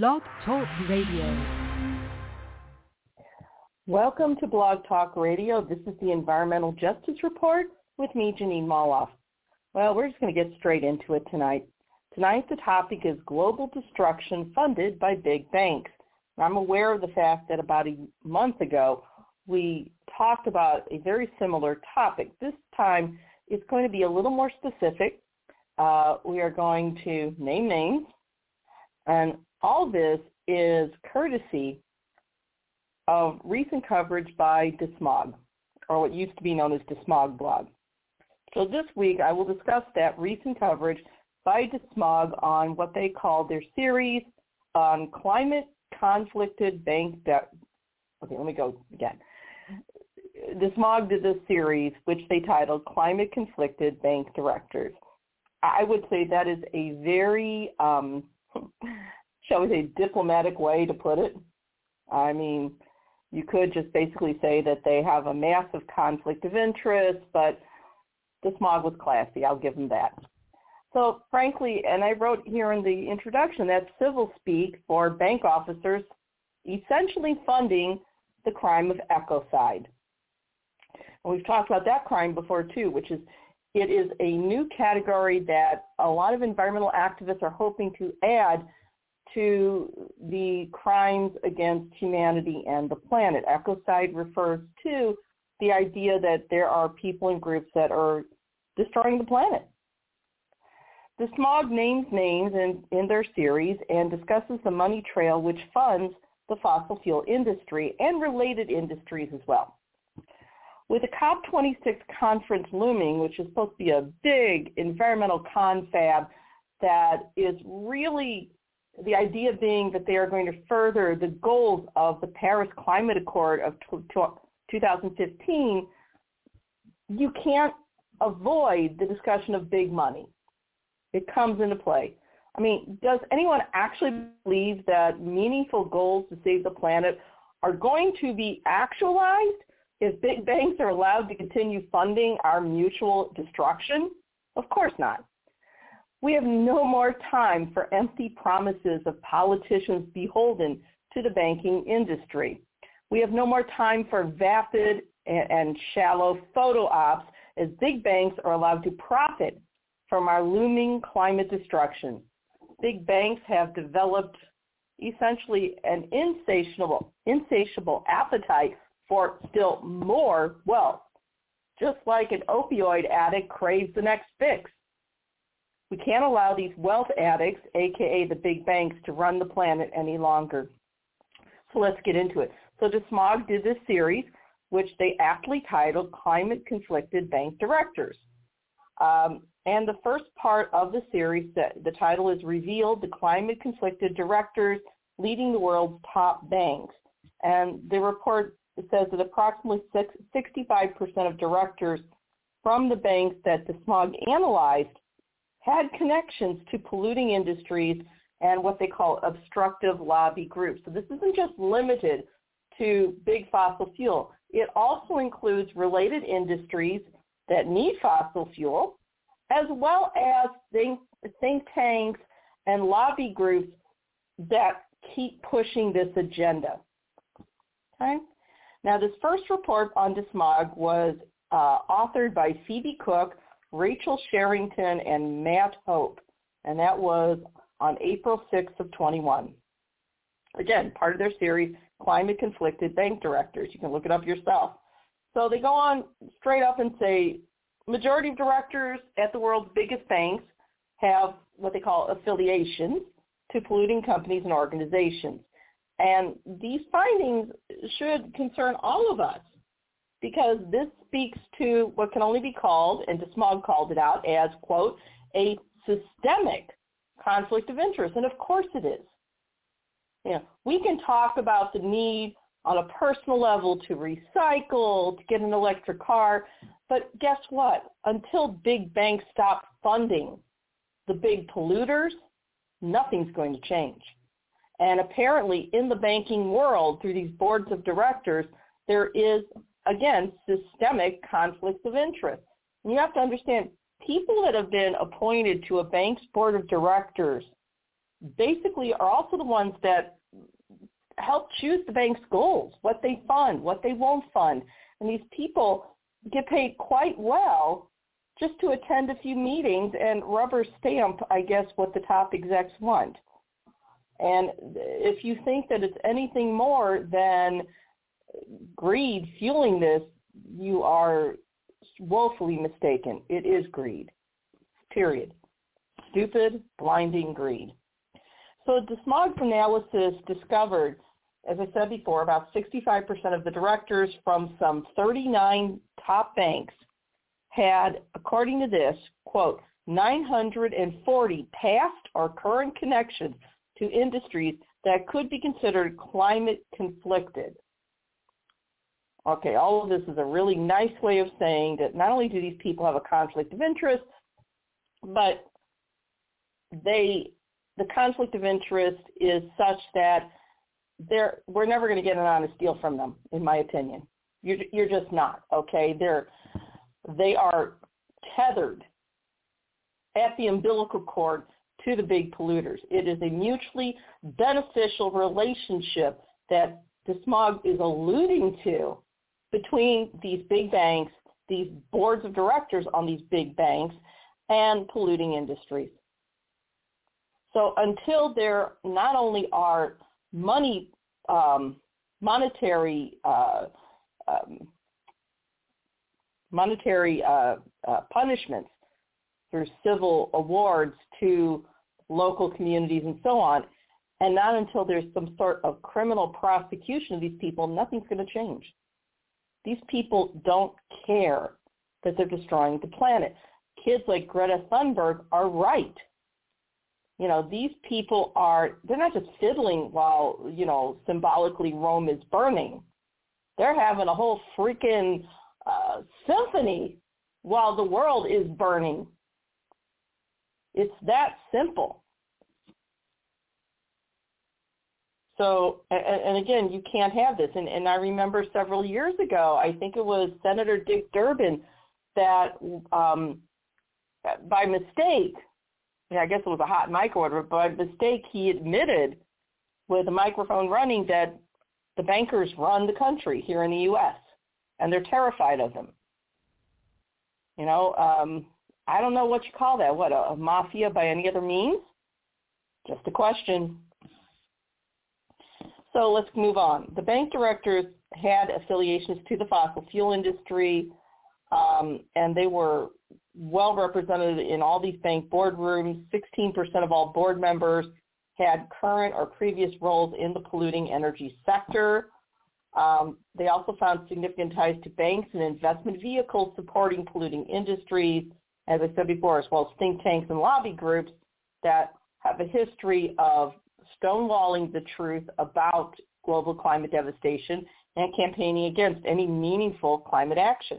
Blog Talk Radio. Welcome to Blog Talk Radio. This is the Environmental Justice Report with me, Jeanine Molloff. Well, we're just going to get straight into it tonight. Tonight the topic is global destruction funded by big banks. I'm aware of the fact that about a month ago we talked about a very similar topic. This time it's going to be a little more specific. Uh, we are going to name names and all this is courtesy of recent coverage by DeSmog, or what used to be known as DeSmog blog. So this week I will discuss that recent coverage by DeSmog on what they call their series on climate conflicted bank debt. Okay, let me go again. DeSmog did this series which they titled Climate Conflicted Bank Directors. I would say that is a very um, shall we say, diplomatic way to put it. I mean, you could just basically say that they have a massive conflict of interest, but DeSmog was classy. I'll give them that. So frankly, and I wrote here in the introduction, that's civil speak for bank officers essentially funding the crime of ecocide. And we've talked about that crime before too, which is it is a new category that a lot of environmental activists are hoping to add to the crimes against humanity and the planet. Ecocide refers to the idea that there are people and groups that are destroying the planet. DeSmog names names in, in their series and discusses the money trail which funds the fossil fuel industry and related industries as well. With the COP26 conference looming, which is supposed to be a big environmental confab that is really the idea being that they are going to further the goals of the Paris Climate Accord of 2015, you can't avoid the discussion of big money. It comes into play. I mean, does anyone actually believe that meaningful goals to save the planet are going to be actualized if big banks are allowed to continue funding our mutual destruction? Of course not. We have no more time for empty promises of politicians beholden to the banking industry. We have no more time for vapid and shallow photo ops as big banks are allowed to profit from our looming climate destruction. Big banks have developed essentially an insatiable, insatiable appetite for still more wealth, just like an opioid addict craves the next fix. We can't allow these wealth addicts, aka the big banks, to run the planet any longer. So let's get into it. So DeSmog did this series, which they aptly titled Climate Conflicted Bank Directors. Um, and the first part of the series, the, the title is Revealed the Climate Conflicted Directors Leading the World's Top Banks. And the report says that approximately 65% of directors from the banks that DeSmog analyzed had connections to polluting industries and what they call obstructive lobby groups. So this isn't just limited to big fossil fuel. It also includes related industries that need fossil fuel, as well as think, think tanks and lobby groups that keep pushing this agenda. Okay? Now, this first report on DeSmog was uh, authored by Phoebe Cook, Rachel Sherrington, and Matt Hope. And that was on April 6th of 21. Again, part of their series, Climate Conflicted Bank Directors. You can look it up yourself. So they go on straight up and say, majority of directors at the world's biggest banks have what they call affiliations to polluting companies and organizations. And these findings should concern all of us because this speaks to what can only be called, and DeSmog called it out as, quote, a systemic conflict of interest. And of course it is. You know, we can talk about the need on a personal level to recycle, to get an electric car, but guess what? Until big banks stop funding the big polluters, nothing's going to change. And apparently in the banking world, through these boards of directors, there is again, systemic conflicts of interest. And you have to understand, people that have been appointed to a bank's board of directors, basically are also the ones that help choose the bank's goals, what they fund, what they won't fund. And these people get paid quite well just to attend a few meetings and rubber stamp, I guess, what the top execs want. And if you think that it's anything more than greed fueling this, you are woefully mistaken. It is greed. Period. Stupid, blinding greed. So the DeSmog's analysis discovered, as I said before, about 65% of the directors from some 39 top banks had, according to this, quote, 940 past or current connections to industries that could be considered climate conflicted. Okay, all of this is a really nice way of saying that not only do these people have a conflict of interest, but they the conflict of interest is such that they're we're never going to get an honest deal from them, in my opinion. You're you're just not okay. They're they are tethered at the umbilical cord to the big polluters. It is a mutually beneficial relationship that DeSmog is alluding to between these big banks, these boards of directors on these big banks, and polluting industries. So until there not only are money, um, monetary, uh, um, monetary uh, uh, punishments through civil awards to local communities and so on, and not until there's some sort of criminal prosecution of these people, nothing's going to change. These people don't care that they're destroying the planet. Kids like Greta Thunberg are right you know, these people are, they're not just fiddling while, you know, symbolically Rome is burning. They're having a whole freaking uh, symphony while the world is burning. It's that simple. So, and, and again, you can't have this. And, and I remember several years ago, I think it was Senator Dick Durbin that um, by mistake yeah, I guess it was a hot mic order, but by mistake he admitted with the microphone running that the bankers run the country here in the U.S. and they're terrified of them. You know, um, I don't know what you call that. What, a, a mafia by any other means? Just a question. So let's move on. The bank directors had affiliations to the fossil fuel industry, um, and they were well represented in all these bank boardrooms. 16% of all board members had current or previous roles in the polluting energy sector. Um, they also found significant ties to banks and investment vehicles supporting polluting industries, as I said before, as well as think tanks and lobby groups that have a history of stonewalling the truth about global climate devastation and campaigning against any meaningful climate action.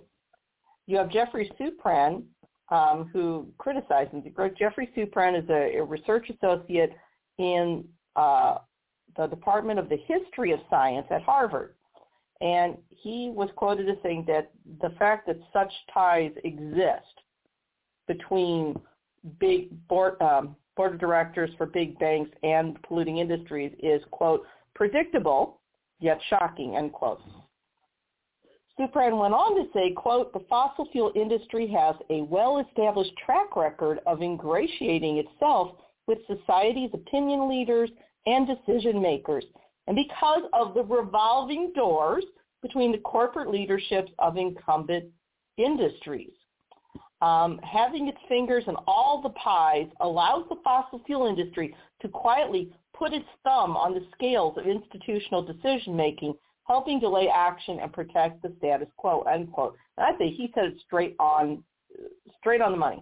You have Geoffrey Supran, um, who criticized him. Geoffrey Supran is a, a research associate in uh, the Department of the History of Science at Harvard. And he was quoted as saying that the fact that such ties exist between big um, board of directors for big banks and polluting industries is, quote, predictable yet shocking, end quote. Supran went on to say, quote, the fossil fuel industry has a well-established track record of ingratiating itself with society's opinion leaders and decision makers. And because of the revolving doors between the corporate leaderships of incumbent industries. Um, having its fingers in all the pies allows the fossil fuel industry to quietly put its thumb on the scales of institutional decision making helping delay action and protect the status quo, end quote. And I think he said it straight on, straight on the money.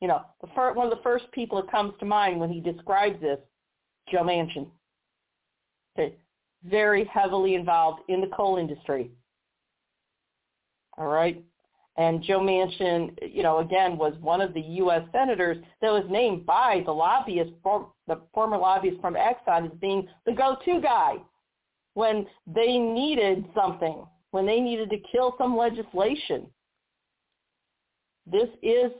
You know, the one of the first people that comes to mind when he describes this, Joe Manchin. Okay. Very heavily involved in the coal industry. All right. And Joe Manchin, you know, again, was one of the U.S. senators that was named by the lobbyist, the former lobbyist from Exxon as being the go-to guy when they needed something, when they needed to kill some legislation. This is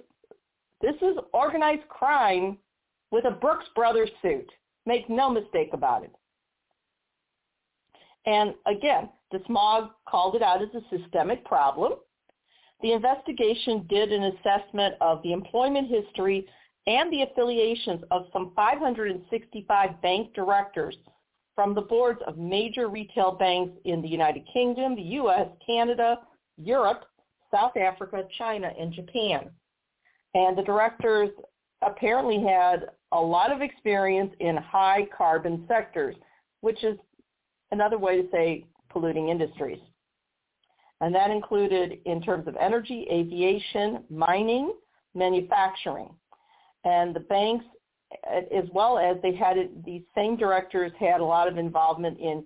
this is organized crime with a Brooks Brothers suit. Make no mistake about it. And again, DeSmog called it out as a systemic problem. The investigation did an assessment of the employment history and the affiliations of some 565 bank directors from the boards of major retail banks in the United Kingdom, the U.S., Canada, Europe, South Africa, China, and Japan. And the directors apparently had a lot of experience in high carbon sectors, which is another way to say polluting industries. And that included in terms of energy, aviation, mining, manufacturing. And the banks, as well as they had these same directors had a lot of involvement in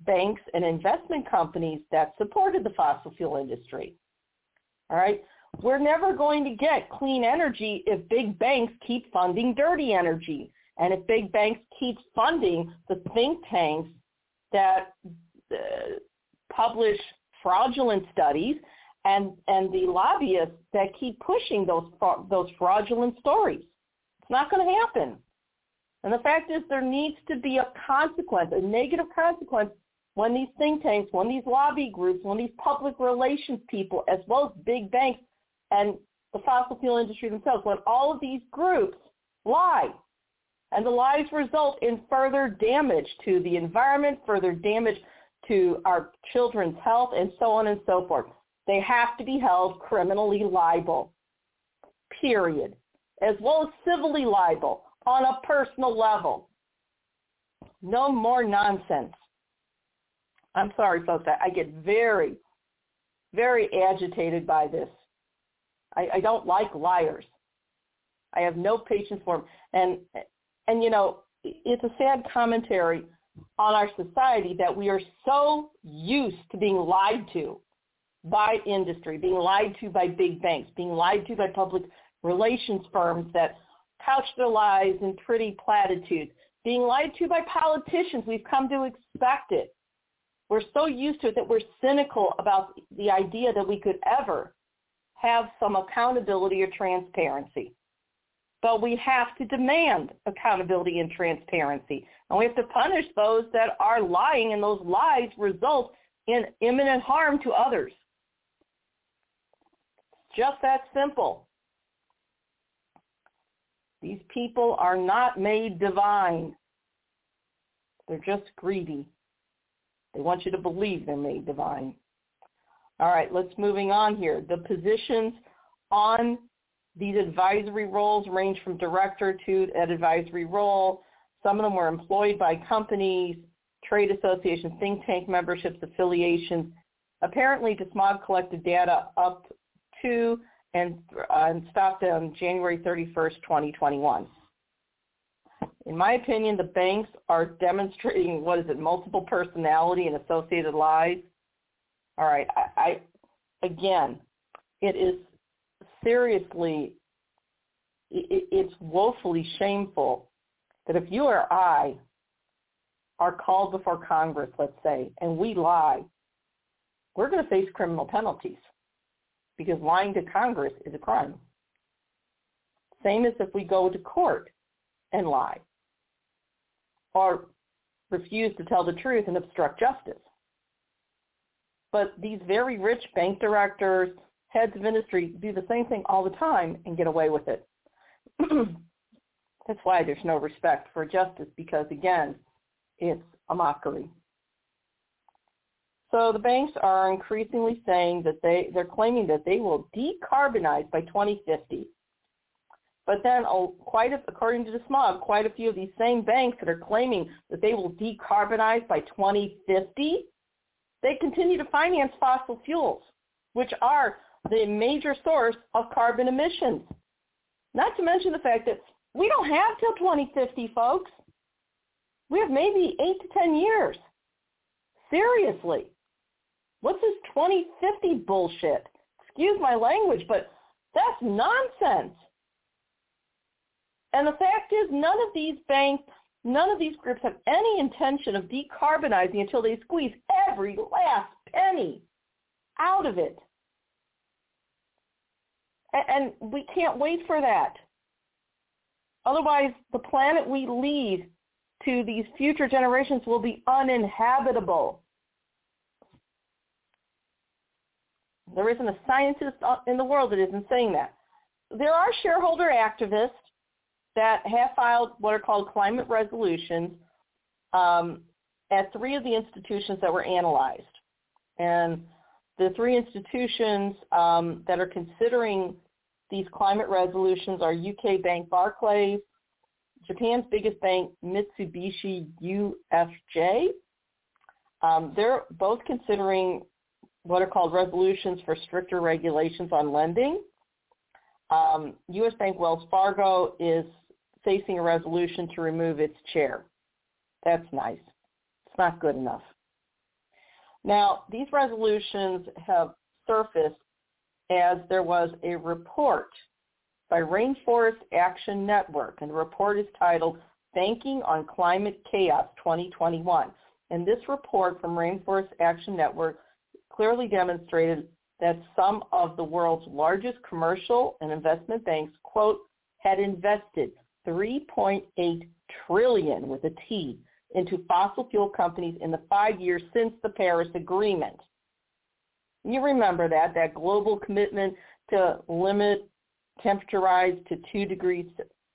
banks and investment companies that supported the fossil fuel industry. All right. We're never going to get clean energy if big banks keep funding dirty energy. And if big banks keep funding the think tanks that uh, publish fraudulent studies and, and the lobbyists that keep pushing those, those fraudulent stories. It's not going to happen. And the fact is there needs to be a consequence, a negative consequence when these think tanks, when these lobby groups, when these public relations people, as well as big banks and the fossil fuel industry themselves, when all of these groups lie, and the lies result in further damage to the environment, further damage to our children's health, and so on and so forth. They have to be held criminally liable, period, as well as civilly liable on a personal level. No more nonsense. I'm sorry, folks. I, I get very, very agitated by this. I, I don't like liars. I have no patience for them. And, and you know, it's a sad commentary on our society that we are so used to being lied to by industry, being lied to by big banks, being lied to by public relations firms that couch their lies in pretty platitudes, being lied to by politicians. We've come to expect it. We're so used to it that we're cynical about the idea that we could ever have some accountability or transparency. But we have to demand accountability and transparency. And we have to punish those that are lying and those lies result in imminent harm to others. Just that simple. These people are not made divine. They're just greedy. They want you to believe they're made divine. All right, let's moving on here. The positions on these advisory roles range from director to an advisory role. Some of them were employed by companies, trade associations, think tank memberships, affiliations. Apparently, DeSmog collected data up to and, uh, and stopped on January 31st, 2021. In my opinion, the banks are demonstrating, what is it, multiple personality and associated lies. All right, I, I again, it is seriously, it's woefully shameful that if you or I are called before Congress, let's say, and we lie, we're going to face criminal penalties because lying to Congress is a crime. Same as if we go to court and lie or refuse to tell the truth and obstruct justice. But these very rich bank directors, heads of industry do the same thing all the time and get away with it. That's why there's no respect for justice because, again, it's a mockery. So the banks are increasingly saying that they, they're claiming that they will decarbonize by 2050. But then, quite a, according to DeSmog, quite a few of these same banks that are claiming that they will decarbonize by 2050, they continue to finance fossil fuels, which are the major source of carbon emissions. Not to mention the fact that we don't have till 2050, folks. We have maybe 8 to 10 years. Seriously. What's this 2050 bullshit? Excuse my language, but that's nonsense. And the fact is, none of these banks, none of these groups have any intention of decarbonizing until they squeeze every last penny out of it. And we can't wait for that. Otherwise, the planet we leave to these future generations will be uninhabitable. There isn't a scientist in the world that isn't saying that. There are shareholder activists that have filed what are called climate resolutions um, at three of the institutions that were analyzed. And the three institutions um, that are considering these climate resolutions are UK bank Barclays, Japan's biggest bank Mitsubishi UFJ. Um, they're both considering what are called resolutions for stricter regulations on lending. Um, U.S. Bank Wells Fargo is facing a resolution to remove its chair. That's nice. It's not good enough. Now, these resolutions have surfaced as there was a report by Rainforest Action Network, and the report is titled Banking on Climate Chaos 2021. And this report from Rainforest Action Network clearly demonstrated that some of the world's largest commercial and investment banks, quote, had invested 3.8 trillion with a T into fossil fuel companies in the five years since the Paris Agreement. You remember that, that global commitment to limit temperature rise to 2 degrees,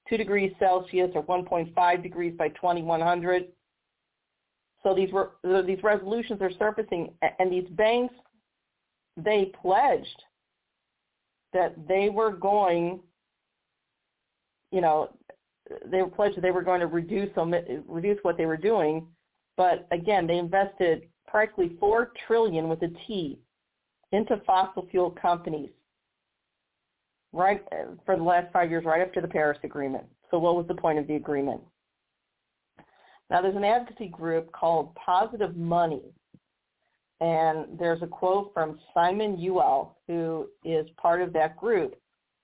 2 degrees Celsius or 1.5 degrees by 2100. So these, were, these resolutions are surfacing, and these banks, they pledged that they were going, you know, they pledged that they were going to reduce reduce what they were doing, but again, they invested practically four trillion with a T into fossil fuel companies right for the last five years, right after the Paris Agreement. So what was the point of the agreement? Now there's an advocacy group called Positive Money, and there's a quote from Simon Youel, who is part of that group,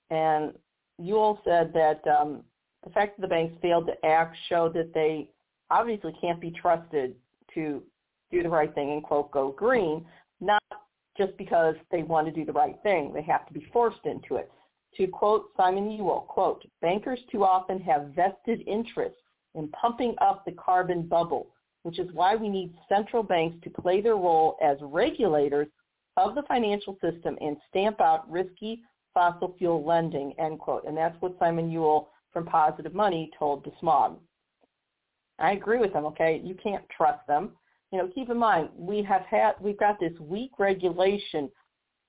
and Youel said that um, the fact that the banks failed to act showed that they obviously can't be trusted to do the right thing and quote go green, not just because they want to do the right thing. They have to be forced into it. To quote Simon Youel, quote, bankers too often have vested interests in pumping up the carbon bubble, which is why we need central banks to play their role as regulators of the financial system and stamp out risky fossil fuel lending, end quote. And that's what Simon Youel from Positive Money told DeSmog. I agree with them, okay? You can't trust them. You know, keep in mind, we have had, we've got this weak regulation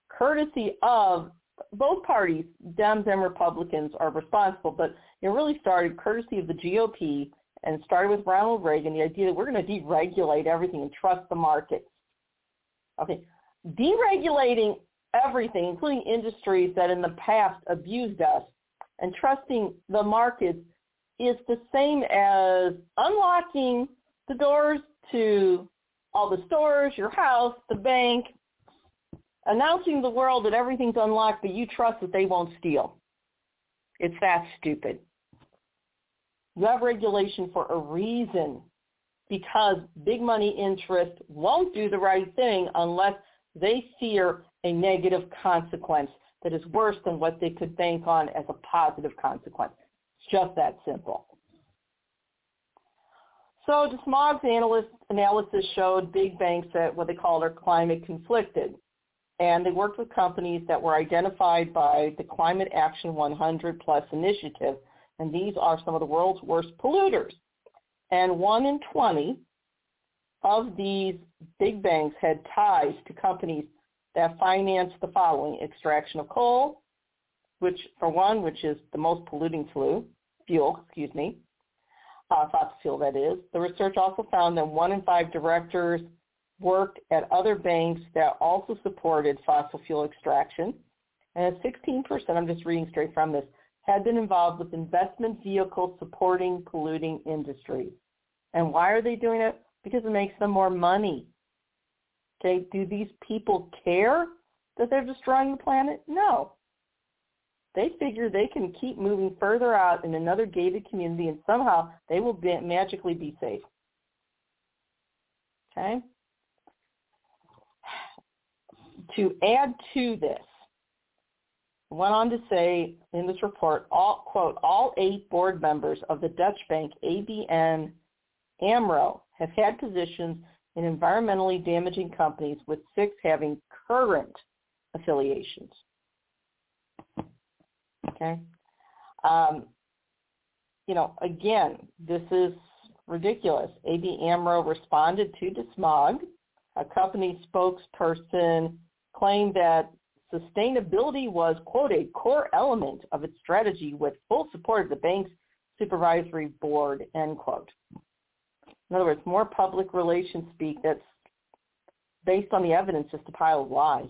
courtesy of both parties, Dems and Republicans, are responsible, but it really started courtesy of the GOP and started with Ronald Reagan, the idea that we're going to deregulate everything and trust the markets. Okay, deregulating everything, including industries that in the past abused us, and trusting the markets is the same as unlocking the doors to all the stores, your house, the bank, announcing to the world that everything's unlocked, but you trust that they won't steal. It's that stupid. You have regulation for a reason because big money interest won't do the right thing unless they fear a negative consequence that is worse than what they could bank on as a positive consequence. It's just that simple. So DeSmog's analyst analysis showed big banks that what they call are climate conflicted. And they worked with companies that were identified by the Climate Action 100 Plus initiative. And these are some of the world's worst polluters. And 1 in 20 of these big banks had ties to companies that finance the following, extraction of coal, which for one, which is the most polluting fuel, fuel, excuse me, fossil that is. The research also found that one in five directors worked at other banks that also supported fossil fuel extraction. And 16%, I'm just reading straight from this, had been involved with investment vehicles supporting polluting industries. And why are they doing it? Because it makes them more money. Okay, do these people care that they're destroying the planet? No. They figure they can keep moving further out in another gated community and somehow they will be, magically be safe. Okay? To add to this, went on to say in this report, all, quote, all eight board members of the Dutch bank ABN AMRO have had positions in environmentally damaging companies with six having current affiliations. Okay. Um, you know, again, this is ridiculous. AB AMRO responded to DeSmog. A company spokesperson claimed that sustainability was, quote, a core element of its strategy with full support of the bank's supervisory board, end quote. In other words, more public relations speak that's based on the evidence, just a pile of lies.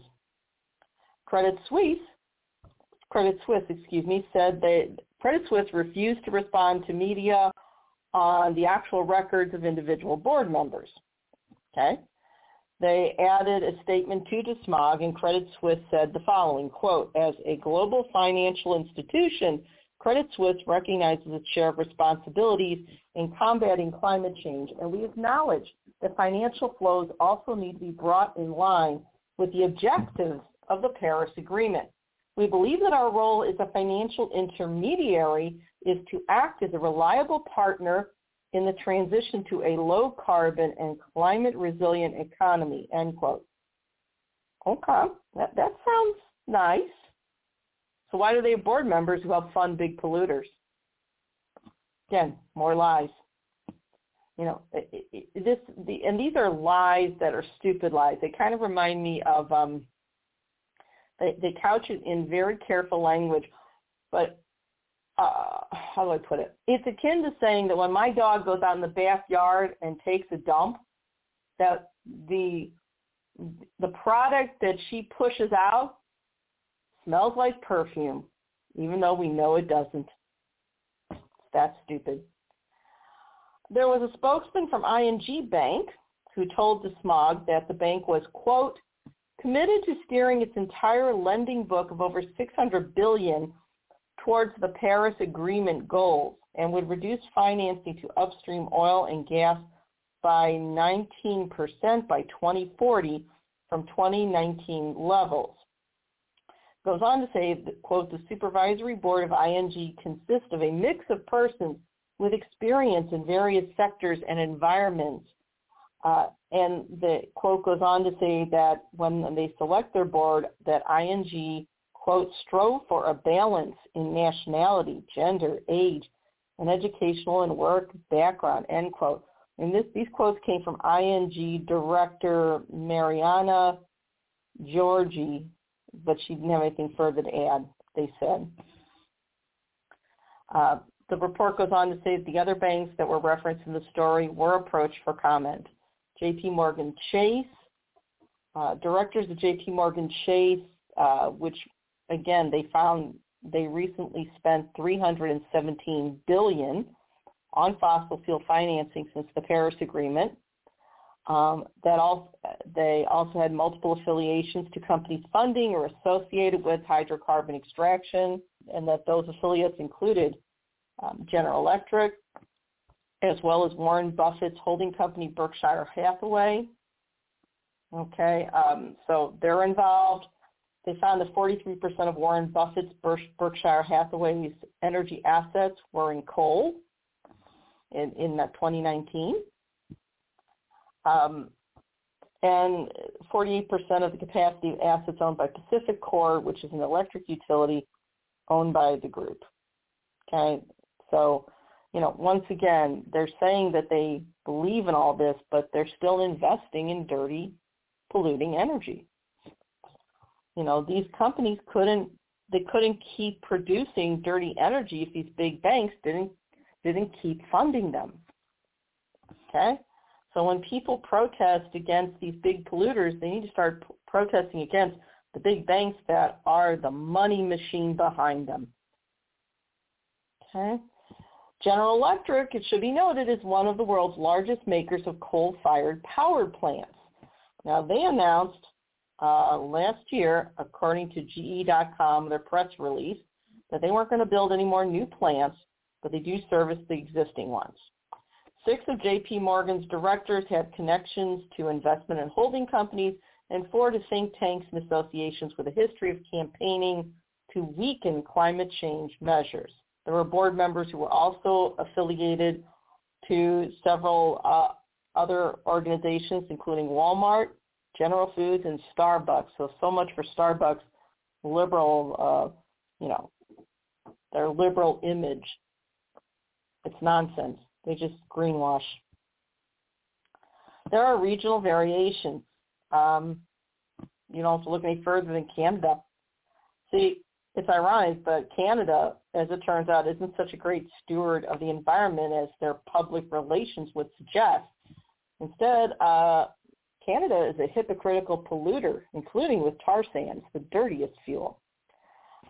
Credit Suisse, Credit Suisse, excuse me, said that Credit Suisse refused to respond to media on the actual records of individual board members. Okay? They added a statement to DeSmog, and Credit Suisse said the following, quote, as a global financial institution, Credit Suisse recognizes its share of responsibilities in combating climate change, and we acknowledge that financial flows also need to be brought in line with the objectives of the Paris Agreement. We believe that our role as a financial intermediary is to act as a reliable partner in the transition to a low carbon and climate resilient economy, end quote. Okay, that, that sounds nice. So why do they have board members who help fund big polluters? Again, more lies. You know, it, it, this the and these are lies that are stupid lies. They kind of remind me of um, they, couch it in very careful language, but uh, how do I put it? It's akin to saying that when my dog goes out in the backyard and takes a dump, that the the product that she pushes out smells like perfume, even though we know it doesn't. That's stupid. There was a spokesman from ING Bank who told DeSmog that the bank was, quote, committed to steering its entire lending book of over 600 billion towards the Paris Agreement goals and would reduce financing to upstream oil and gas by 19% by 2040 from 2019 levels. Goes on to say quote, the supervisory board of ING consists of a mix of persons with experience in various sectors and environments uh, and the quote goes on to say that when they select their board, that ING, quote, strove for a balance in nationality, gender, age, and educational and work background, end quote. And this, these quotes came from ING Director Mariana Gheorghe, but she didn't have anything further to add, they said. Uh, the report goes on to say that the other banks that were referenced in the story were approached for comment. JP Morgan Chase, uh, directors of JP Morgan Chase, uh, which again they found they recently spent 317 billion on fossil fuel financing since the Paris Agreement. Um, that also, they also had multiple affiliations to companies funding or associated with hydrocarbon extraction, and that those affiliates included um, General Electric, as well as Warren Buffett's holding company, Berkshire Hathaway. Okay, um, so they're involved. They found that 43% of Warren Buffett's Berkshire Hathaway's energy assets were in coal in, in 2019. Um, and 48% of the capacity of assets owned by PacifiCorp, which is an electric utility owned by the group. Okay, so you know, once again, they're saying that they believe in all this, but they're still investing in dirty, polluting energy. You know, these companies couldn't they couldn't keep producing dirty energy if these big banks didn't didn't keep funding them. Okay? So when people protest against these big polluters, they need to start p- protesting against the big banks that are the money machine behind them. Okay? General Electric, it should be noted, is one of the world's largest makers of coal-fired power plants. Now, they announced uh, last year, according to GE.com, their press release, that they weren't going to build any more new plants, but they do service the existing ones. Six of JP Morgan's directors have connections to investment and holding companies, and four to think tanks and associations with a history of campaigning to weaken climate change measures. There were board members who were also affiliated to several uh, other organizations, including Walmart, General Foods, and Starbucks. So, so much for Starbucks' liberal, uh, you know, their liberal image. It's nonsense. They just greenwash. There are regional variations. Um, you don't have to look any further than Canada. See, it's ironic, but Canada, as it turns out, isn't such a great steward of the environment as their public relations would suggest. Instead, uh, Canada is a hypocritical polluter, including with tar sands, the dirtiest fuel.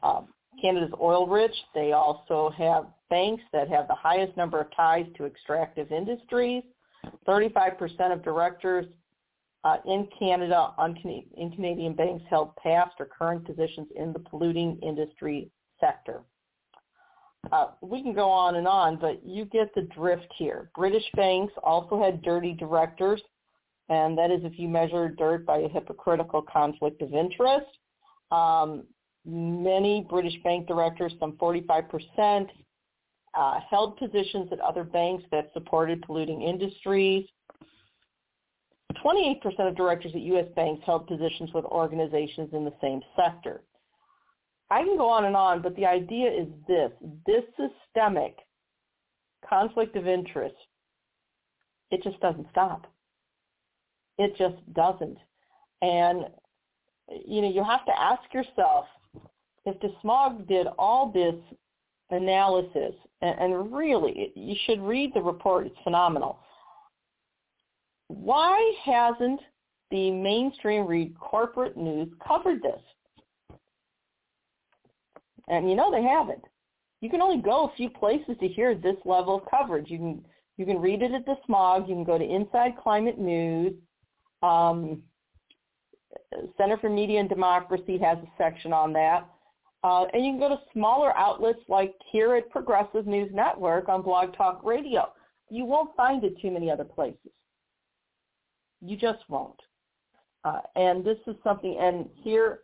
Um, Canada's oil rich. They also have banks that have the highest number of ties to extractive industries. 35% of directors uh, in Canada on in Canadian banks held past or current positions in the polluting industry sector. Uh, we can go on and on, but you get the drift here. British banks also had dirty directors, and that is if you measure dirt by a hypocritical conflict of interest. Um, many British bank directors, some 45%, uh, held positions at other banks that supported polluting industries. 28% of directors at U.S. banks held positions with organizations in the same sector. I can go on and on, but the idea is this. This systemic conflict of interest, it just doesn't stop. It just doesn't. And, you know, you have to ask yourself, if DeSmog did all this analysis, and, and really, you should read the report. It's phenomenal. Why hasn't the mainstream read corporate news covered this? And you know they haven't. You can only go a few places to hear this level of coverage. You can you can read it at the Smog. You can go to Inside Climate News. Um, Center for Media and Democracy has a section on that. Uh, and you can go to smaller outlets like here at Progressive News Network on Blog Talk Radio. You won't find it too many other places. You just won't. Uh, and this is something, and here,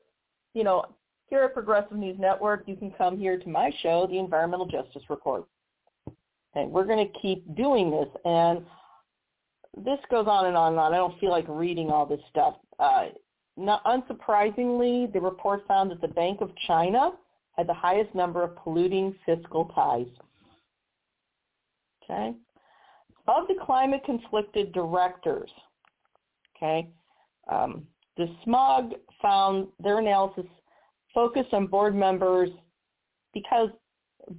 you know, here at Progressive News Network, you can come here to my show, the Environmental Justice Report. And we're going to keep doing this. And this goes on and on and on. I don't feel like reading all this stuff. Uh, not unsurprisingly, the report found that the Bank of China had the highest number of polluting fiscal ties. Okay? Of the climate conflicted directors, okay, um, the SMOG found their analysis focused on board members because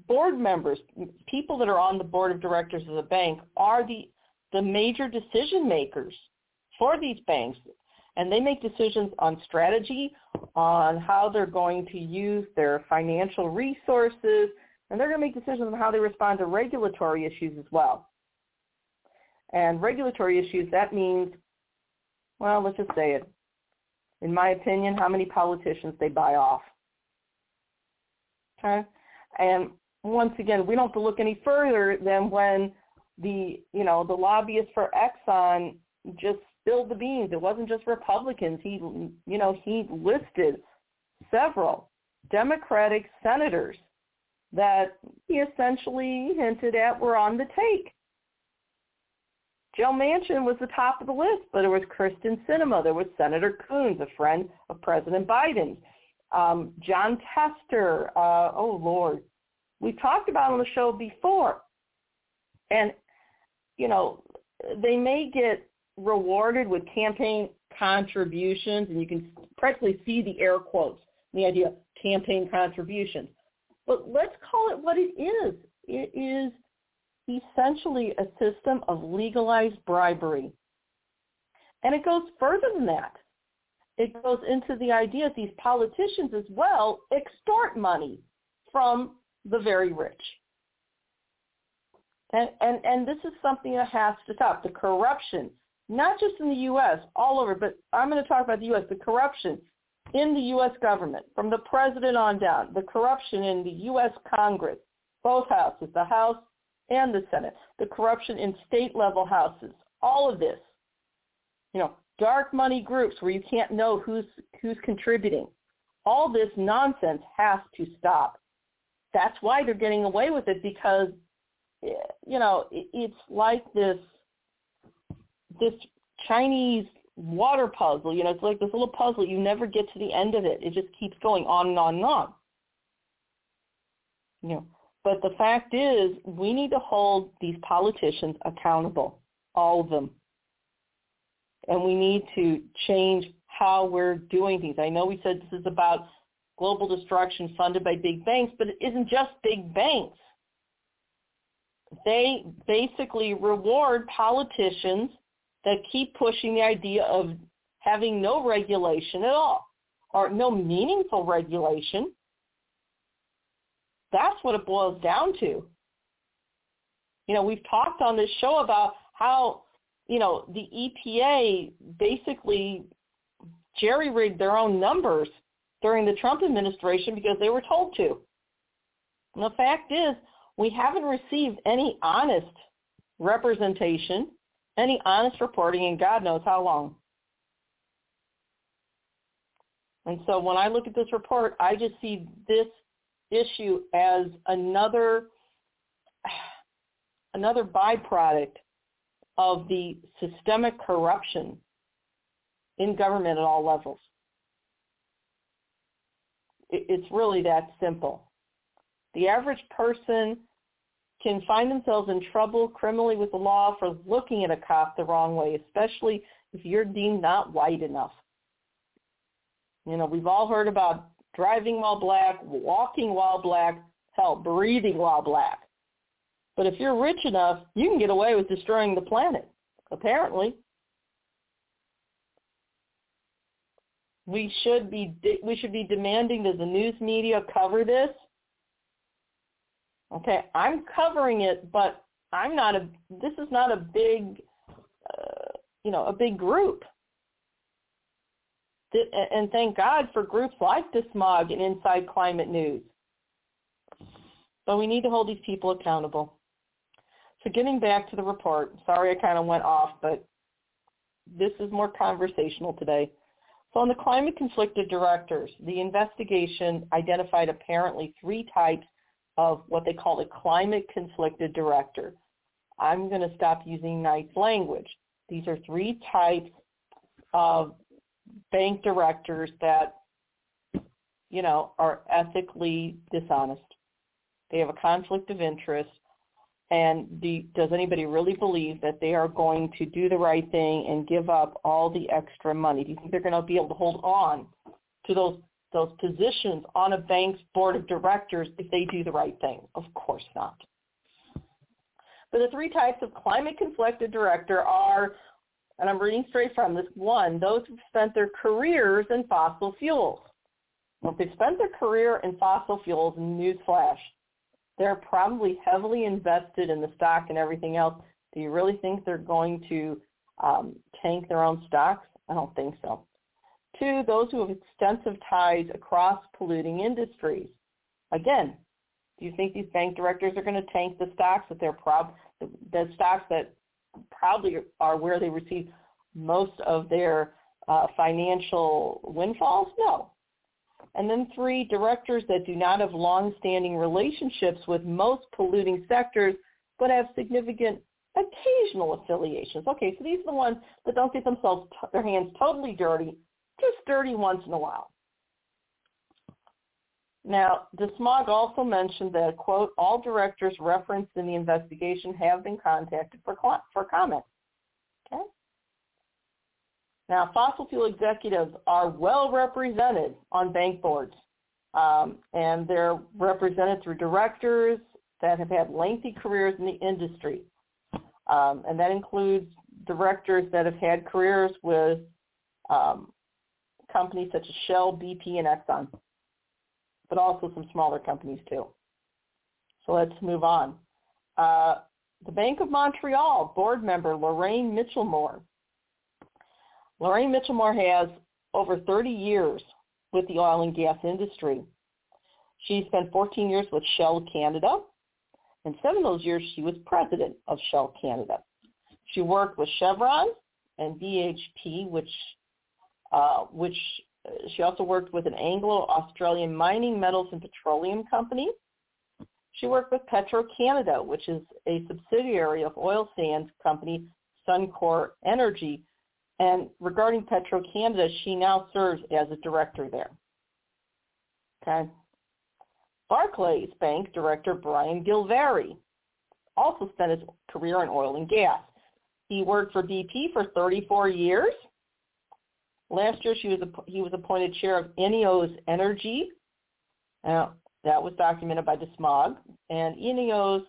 board members, people that are on the board of directors of the bank, are the, the major decision makers for these banks and they make decisions on strategy, on how they're going to use their financial resources, and they're going to make decisions on how they respond to regulatory issues as well. And regulatory issues, that means, well, let's just say it. In my opinion, how many politicians they buy off. Okay? And once again, we don't have to look any further than when the, you know, the lobbyist for Exxon just spilled the beans. It wasn't just Republicans. He, you know, he listed several Democratic senators that he essentially hinted at were on the take. Joe Manchin was the top of the list, but there was Kyrsten Sinema. There was Senator Coons, a friend of President Biden. Um, Jon Tester. Uh, oh, Lord. We talked about on the show before. And, you know, they may get rewarded with campaign contributions, and you can practically see the air quotes, the idea of campaign contributions. But let's call it what it is. It is essentially a system of legalized bribery. And it goes further than that. It goes into the idea that these politicians as well extort money from the very rich. And, and, and this is something that has to stop. The corruption not just in the U.S., all over, but I'm going to talk about the U.S., the corruption in the U.S. government, from the president on down, the corruption in the U.S. Congress, both houses, the House and the Senate, the corruption in state level houses, all of this, you know, dark money groups where you can't know who's who's contributing, All this nonsense has to stop. That's why they're getting away with it because, eh, you know, it's like this this Chinese water puzzle. You know, it's like this little puzzle. You never get to the end of it. It just keeps going on and on and on. You know, but the fact is, we need to hold these politicians accountable, all of them. And we need to change how we're doing things. I know we said this is about global destruction funded by big banks, but it isn't just big banks. They basically reward politicians that keep pushing the idea of having no regulation at all or no meaningful regulation. That's what it boils down to. You know, we've talked on this show about how, you know, the EPA basically jerry-rigged their own numbers during the Trump administration because they were told to. And the fact is, we haven't received any honest representation any honest reporting in God knows how long. And so when I look at this report, I just see this issue as another another byproduct of the systemic corruption in government at all levels. It's really that simple. The average person can find themselves in trouble criminally with the law for looking at a cop the wrong way, especially if you're deemed not white enough. You know, we've all heard about driving while black, walking while black, hell, breathing while black. But if you're rich enough, you can get away with destroying the planet, apparently. We should be we should be demanding that the news media cover this Okay, I'm covering it, but I'm not a. This is not a big, uh, you know, a big group. And thank God for groups like DeSmog and Inside Climate News. But we need to hold these people accountable. So getting back to the report, sorry I kind of went off, but this is more conversational today. So on the climate conflicted directors, the investigation identified apparently three types of what they call a climate conflicted director. I'm going to stop using nice language. These are three types of bank directors that, you know, are ethically dishonest. They have a conflict of interest. And the, does anybody really believe that they are going to do the right thing and give up all the extra money? Do you think they're going to be able to hold on to those those positions on a bank's board of directors if they do the right thing? Of course not. But the three types of climate conflicted director are, and I'm reading straight from this, one, those who've spent their careers in fossil fuels. Well, if they've spent their career in fossil fuels, newsflash, they're probably heavily invested in the stock and everything else. Do you really think they're going to um, tank their own stocks? I don't think so. Two, those who have extensive ties across polluting industries. Again, do you think these bank directors are going to tank the stocks that they're prob the stocks that probably are where they receive most of their uh, financial windfalls? No. And then three, directors that do not have long-standing relationships with most polluting sectors, but have significant occasional affiliations. Okay, so these are the ones that don't get themselves t- their hands totally dirty just dirty once in a while. Now, DeSmog also mentioned that, quote, all directors referenced in the investigation have been contacted for, for comment. Okay? Now, fossil fuel executives are well represented on bank boards, um, and they're represented through directors that have had lengthy careers in the industry. Um, and that includes directors that have had careers with um, companies such as Shell, BP, and Exxon, but also some smaller companies too. So let's move on. Uh, the Bank of Montreal board member Lorraine Michelmore. Lorraine Michelmore has over 30 years with the oil and gas industry. She spent 14 years with Shell Canada, and seven of those years she was president of Shell Canada. She worked with Chevron and BHP, which uh, which she also worked with an Anglo-Australian mining, metals, and petroleum company. She worked with Petro-Canada, which is a subsidiary of oil sands company Suncor Energy. And regarding Petro-Canada, she now serves as a director there. Okay. Barclays Bank director Brian Gilvary also spent his career in oil and gas. He worked for BP for 34 years. Last year, she was he was appointed chair of Ineos Energy. Now, that was documented by DeSmog. And Ineos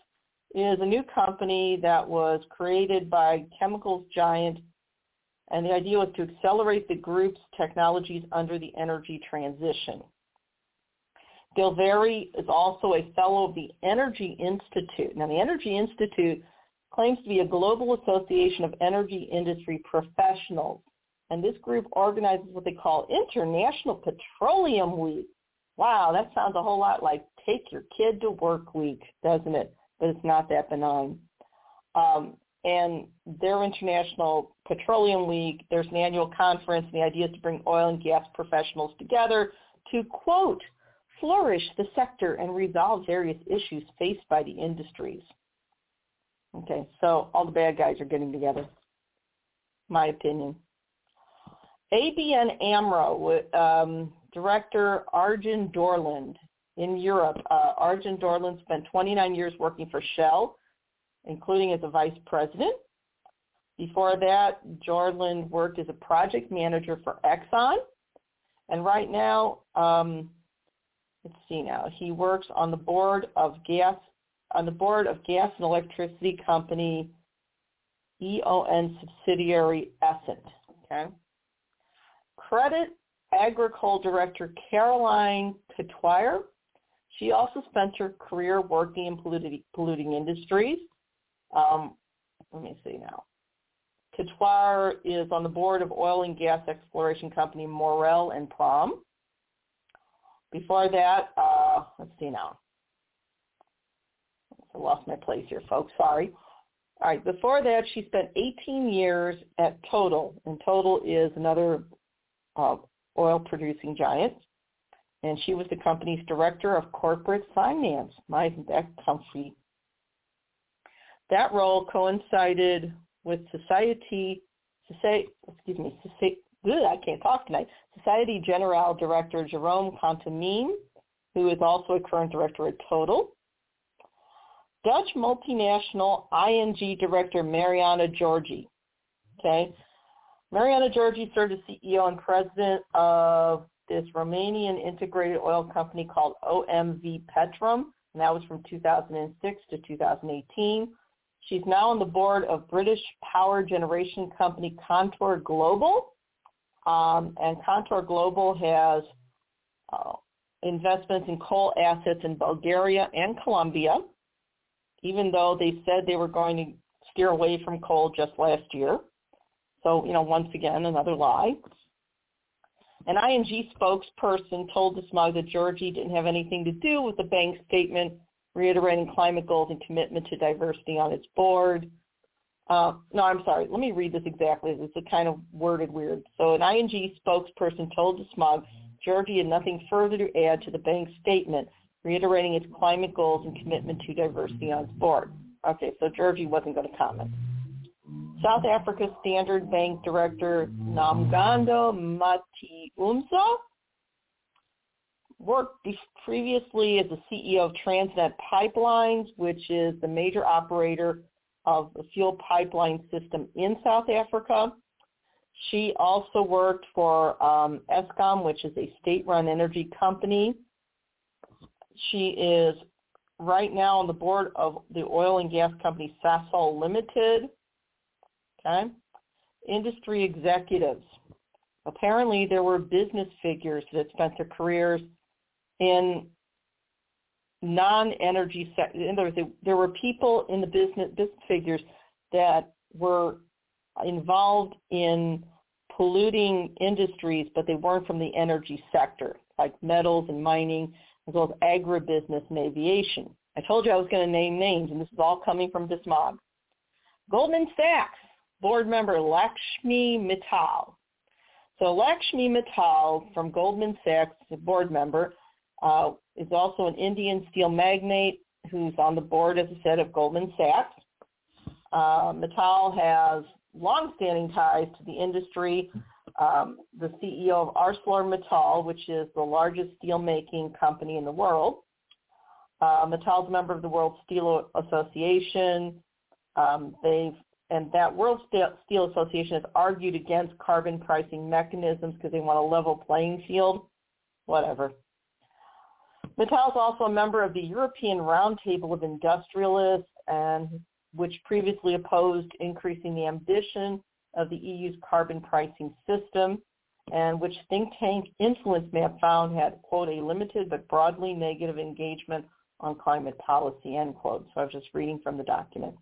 is a new company that was created by chemicals giant, and the idea was to accelerate the group's technologies under the energy transition. Gilvary is also a fellow of the Energy Institute. Now, the Energy Institute claims to be a global association of energy industry professionals. And this group organizes what they call International Petroleum Week. Wow, that sounds a whole lot like Take Your Kid to Work Week, doesn't it? But it's not that benign. Um, and their International Petroleum Week, there's an annual conference, and the idea is to bring oil and gas professionals together to, quote, flourish the sector and resolve various issues faced by the industries. Okay, so all the bad guys are getting together, my opinion. ABN AMRO, um, Director Arjen Dorland in Europe. Uh, Arjen Dorland spent 29 years working for Shell, including as a vice president. Before that, Dorland worked as a project manager for Exxon. And right now, um, let's see now, he works on the board of gas on the board of gas and electricity company EON subsidiary Essent. Okay. Credit Agricole Director Caroline Couturier. She also spent her career working in polluting, polluting industries. Um, let me see now. Couturier is on the board of oil and gas exploration company Maurel and Prom. Before that, uh, let's see now. I lost my place here, folks. Sorry. All right. Before that, she spent 18 years at Total, and Total is another uh, oil producing giant. And she was the company's director of corporate finance. My, that comfy? That role coincided with Society, Society excuse me, Society, I can't talk tonight, Society General Director Jerome Contamine, who is also a current director at Total. Dutch multinational ING Director Mariana Gheorghe. Okay, Mariana Gheorghe served as CEO and president of this Romanian integrated oil company called OMV Petrom, and that was from 2006 to 2018. She's now on the board of British power generation company Contour Global, um, and Contour Global has uh, investments in coal assets in Bulgaria and Colombia, even though they said they were going to steer away from coal just last year. So, you know, once again, another lie. An ING spokesperson told DeSmog that Gheorghe didn't have anything to do with the bank's statement reiterating climate goals and commitment to diversity on its board. Uh, no, I'm sorry. Let me read this exactly. It's kind of worded weird. So an ING spokesperson told the smug Gheorghe had nothing further to add to the bank's statement reiterating its climate goals and commitment to diversity on its board. Okay, so Gheorghe wasn't going to comment. South Africa Standard Bank Director Nomgando Matyumza worked previously as the CEO of Transnet Pipelines, which is the major operator of the fuel pipeline system in South Africa. She also worked for um, Eskom, which is a state-run energy company. She is right now on the board of the oil and gas company Sasol Limited, Okay? Industry executives. Apparently there were business figures that spent their careers in non-energy sectors. There were people in the business, business figures that were involved in polluting industries, but they weren't from the energy sector, like metals and mining, as well as agribusiness and aviation. I told you I was going to name names, and this is all coming from DeSmog. Goldman Sachs board member Lakshmi Mittal. So Lakshmi Mittal from Goldman Sachs, a board member, uh, is also an Indian steel magnate who's on the board, as I said, of Goldman Sachs. Uh, Mittal has long-standing ties to the industry. Um, the CEO of ArcelorMittal, which is the largest steel-making company in the world. Uh, Mittal is a member of the World Steel Association. Um, they've and that World Steel Association has argued against carbon pricing mechanisms because they want a level playing field. Whatever. Mittal is also a member of the European Roundtable of Industrialists, and which previously opposed increasing the ambition of the EU's carbon pricing system, and which think tank Influence Map found had, quote, a limited but broadly negative engagement on climate policy, end quote. So I was just reading from the document.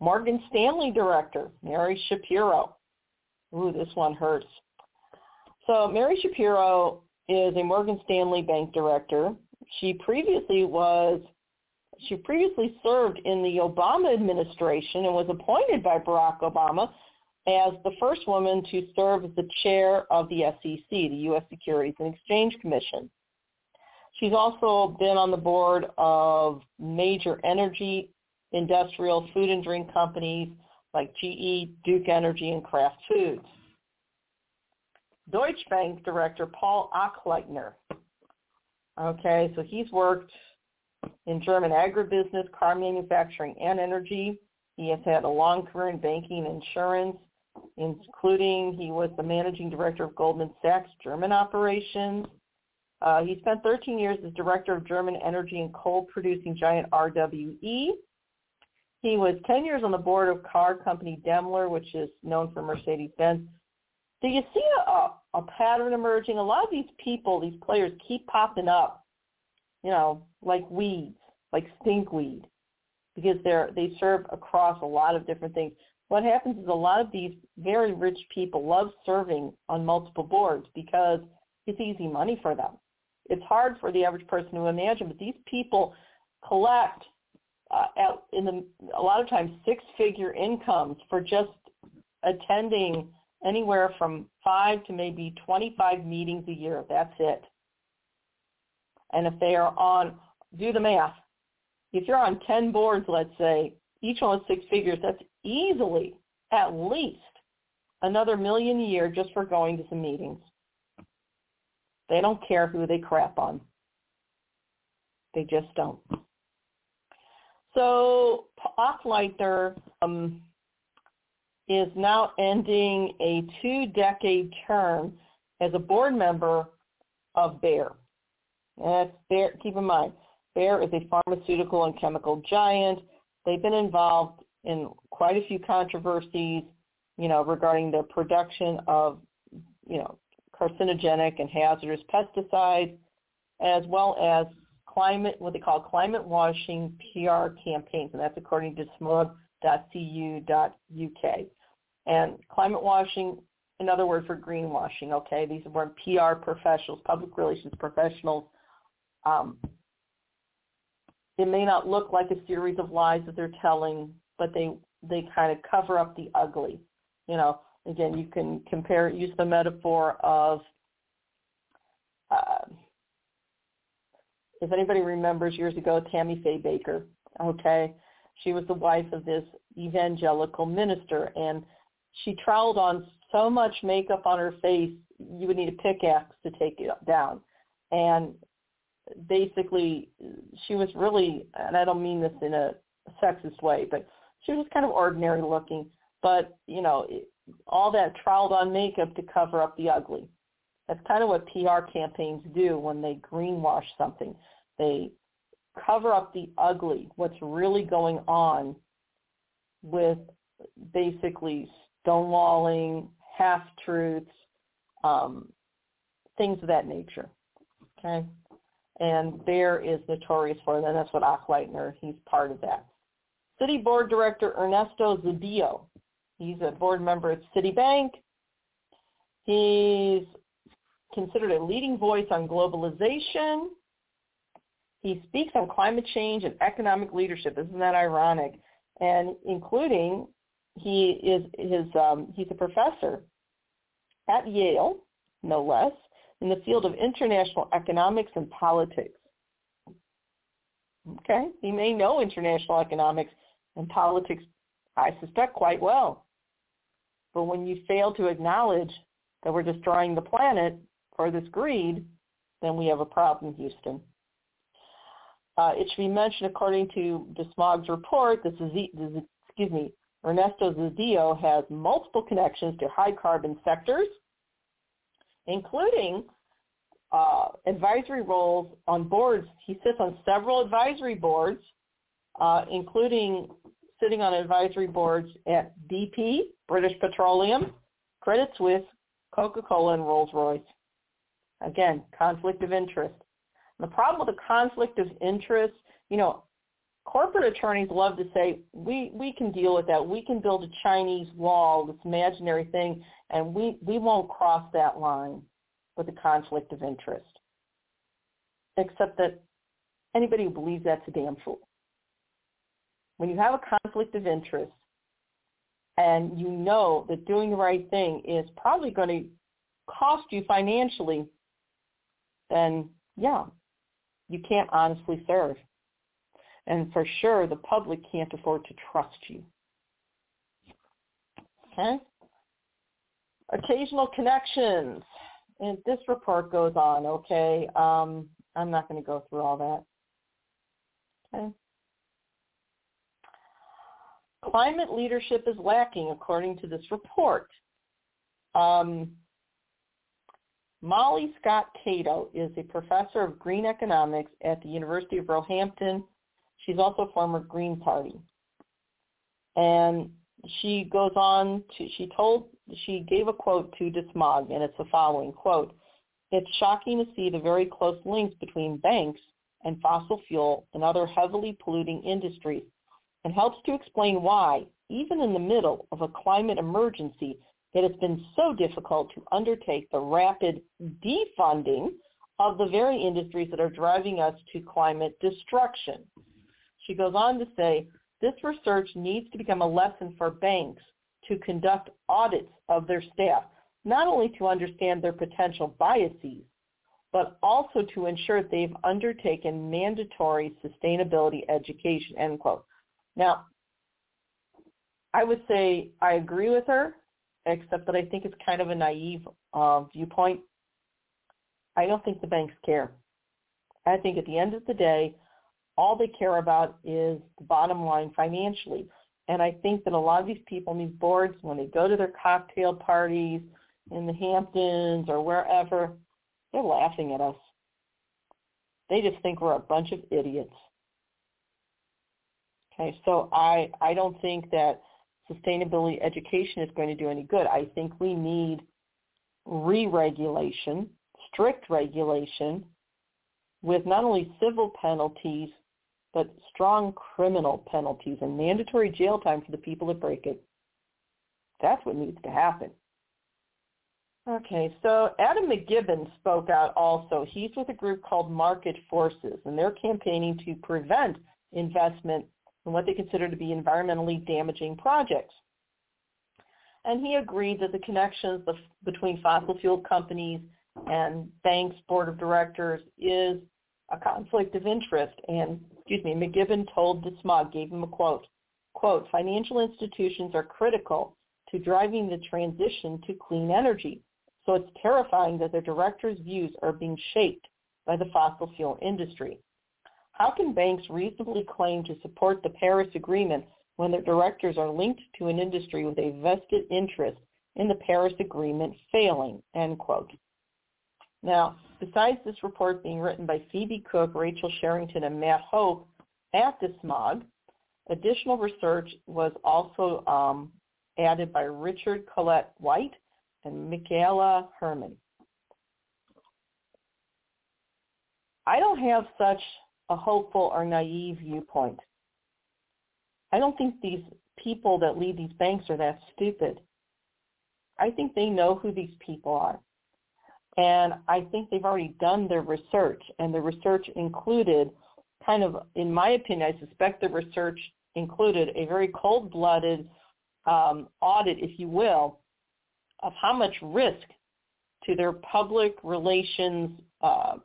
Morgan Stanley director, Mary Schapiro. Ooh, this one hurts. So Mary Schapiro is a Morgan Stanley bank director. She previously was she previously served in the Obama administration and was appointed by Barack Obama as the first woman to serve as the chair of the SEC, the U.S. Securities and Exchange Commission. She's also been on the board of major energy, industrial, food and drink companies like GE, Duke Energy, and Kraft Foods. Deutsche Bank director Paul Achleitner. Okay, so he's worked in German agribusiness, car manufacturing, and energy. He has had a long career in banking and insurance, including he was the managing director of Goldman Sachs German operations. Uh, he spent 13 years as director of German energy and coal producing giant RWE. He was 10 years on the board of car company Daimler, which is known for Mercedes-Benz. Do you see a, a pattern emerging? A lot of these people, these players, keep popping up, you know, like weeds, like stinkweed, because they're they serve across a lot of different things. What happens is a lot of these very rich people love serving on multiple boards because it's easy money for them it's hard for the average person to imagine, but these people collect uh, at, in the, a lot of times six-figure incomes for just attending anywhere from five to maybe 25 meetings a year. That's it. And if they are on, do the math. If you're on 10 boards, let's say, each one with six figures, that's easily at least another million a year just for going to some meetings. They don't care who they crap on. They just don't. So Achleitner um, is now ending a two-decade term as a board member of Bayer. And Bayer, keep in mind, Bayer is a pharmaceutical and chemical giant. They've been involved in quite a few controversies, you know, regarding the production of, you know, carcinogenic and hazardous pesticides, as well as climate, what they call climate washing PR campaigns, and that's according to smug.cu.uk. And climate washing, another word for greenwashing, okay? These are PR professionals, public relations professionals. Um, it may not look like a series of lies that they're telling, but they they kind of cover up the ugly. You know, Again, you can compare, use the metaphor of, uh, if anybody remembers years ago, Tammy Faye Bakker, okay? She was the wife of this evangelical minister, and she troweled on so much makeup on her face, you would need a pickaxe to take it down. And basically, she was really, and I don't mean this in a sexist way, but she was kind of ordinary looking. But, you know, all that troweled on makeup to cover up the ugly. That's kind of what PR campaigns do when they greenwash something. They cover up the ugly, what's really going on with basically stonewalling, half-truths, um, things of that nature. Okay? And Bayer is notorious for that. that's what Achleitner, he's part of that. Citi Board Director Ernesto Zedillo He's a board member at Citibank. He's considered a leading voice on globalization. He speaks on climate change and economic leadership. Isn't that ironic? And including he is his um, he's a professor at Yale, no less, in the field of international economics and politics. Okay, he may know international economics and politics, I suspect, quite well. But when you fail to acknowledge that we're destroying the planet for this greed, then we have a problem, Houston. Uh, it should be mentioned, according to the Smog's report, is, excuse me, Ernesto Zedillo has multiple connections to high carbon sectors, including uh, advisory roles on boards. He sits on several advisory boards, uh, including sitting on advisory boards at BP, British Petroleum, Credit Suisse, Coca-Cola, and Rolls-Royce. Again, conflict of interest. The problem with a conflict of interest, you know, corporate attorneys love to say, we, we can deal with that. We can build a Chinese wall, this imaginary thing, and we, we won't cross that line with a conflict of interest. Except that anybody who believes that's a damn fool. When you have a conflict of interest and you know that doing the right thing is probably going to cost you financially, then yeah, you can't honestly serve. And for sure, the public can't afford to trust you. Okay? Occasional connections. And this report goes on, okay? Um, I'm not going to go through all that. Okay? Climate leadership is lacking, according to this report. Um, Molly Scott Cato is a professor of green economics at the University of Roehampton. She's also a former Green Party. And she goes on to, she told, she gave a quote to DeSmog, and it's the following quote, it's shocking to see the very close links between banks and fossil fuel and other heavily polluting industries and helps to explain why, even in the middle of a climate emergency, it has been so difficult to undertake the rapid defunding of the very industries that are driving us to climate destruction. She goes on to say, this research needs to become a lesson for banks to conduct audits of their staff, not only to understand their potential biases, but also to ensure they've undertaken mandatory sustainability education, end quote. Now, I would say I agree with her except that I think it's kind of a naive uh, viewpoint. I don't think the banks care. I think at the end of the day, all they care about is the bottom line financially. And I think that a lot of these people on these boards, when they go to their cocktail parties in the Hamptons or wherever, they're laughing at us. They just think we're a bunch of idiots. Okay, so I I don't think that sustainability education is going to do any good. I think we need re-regulation, strict regulation, with not only civil penalties, but strong criminal penalties and mandatory jail time for the people that break it. That's what needs to happen. Okay, so Adam McGibbon spoke out also. He's with a group called Market Forces, and they're campaigning to prevent investment and what they consider to be environmentally damaging projects. And he agreed that the connections between fossil fuel companies and banks' board of directors is a conflict of interest. And, excuse me, McGibbon told DeSmog, gave him a quote, quote, financial institutions are critical to driving the transition to clean energy. So it's terrifying that their directors' views are being shaped by the fossil fuel industry. How can banks reasonably claim to support the Paris Agreement when their directors are linked to an industry with a vested interest in the Paris Agreement failing, end quote. Now, besides this report being written by Phoebe Cook, Rachel Sherrington, and Matt Hope at DeSmog, additional research was also um, added by Richard Collett-White and Michaela Herman. I don't have such a hopeful or naive viewpoint. I don't think these people that lead these banks are that stupid. I think they know who these people are. And I think they've already done their research, and the research included kind of, in my opinion, I suspect the research included a very cold-blooded um, audit, if you will, of how much risk to their public relations uh,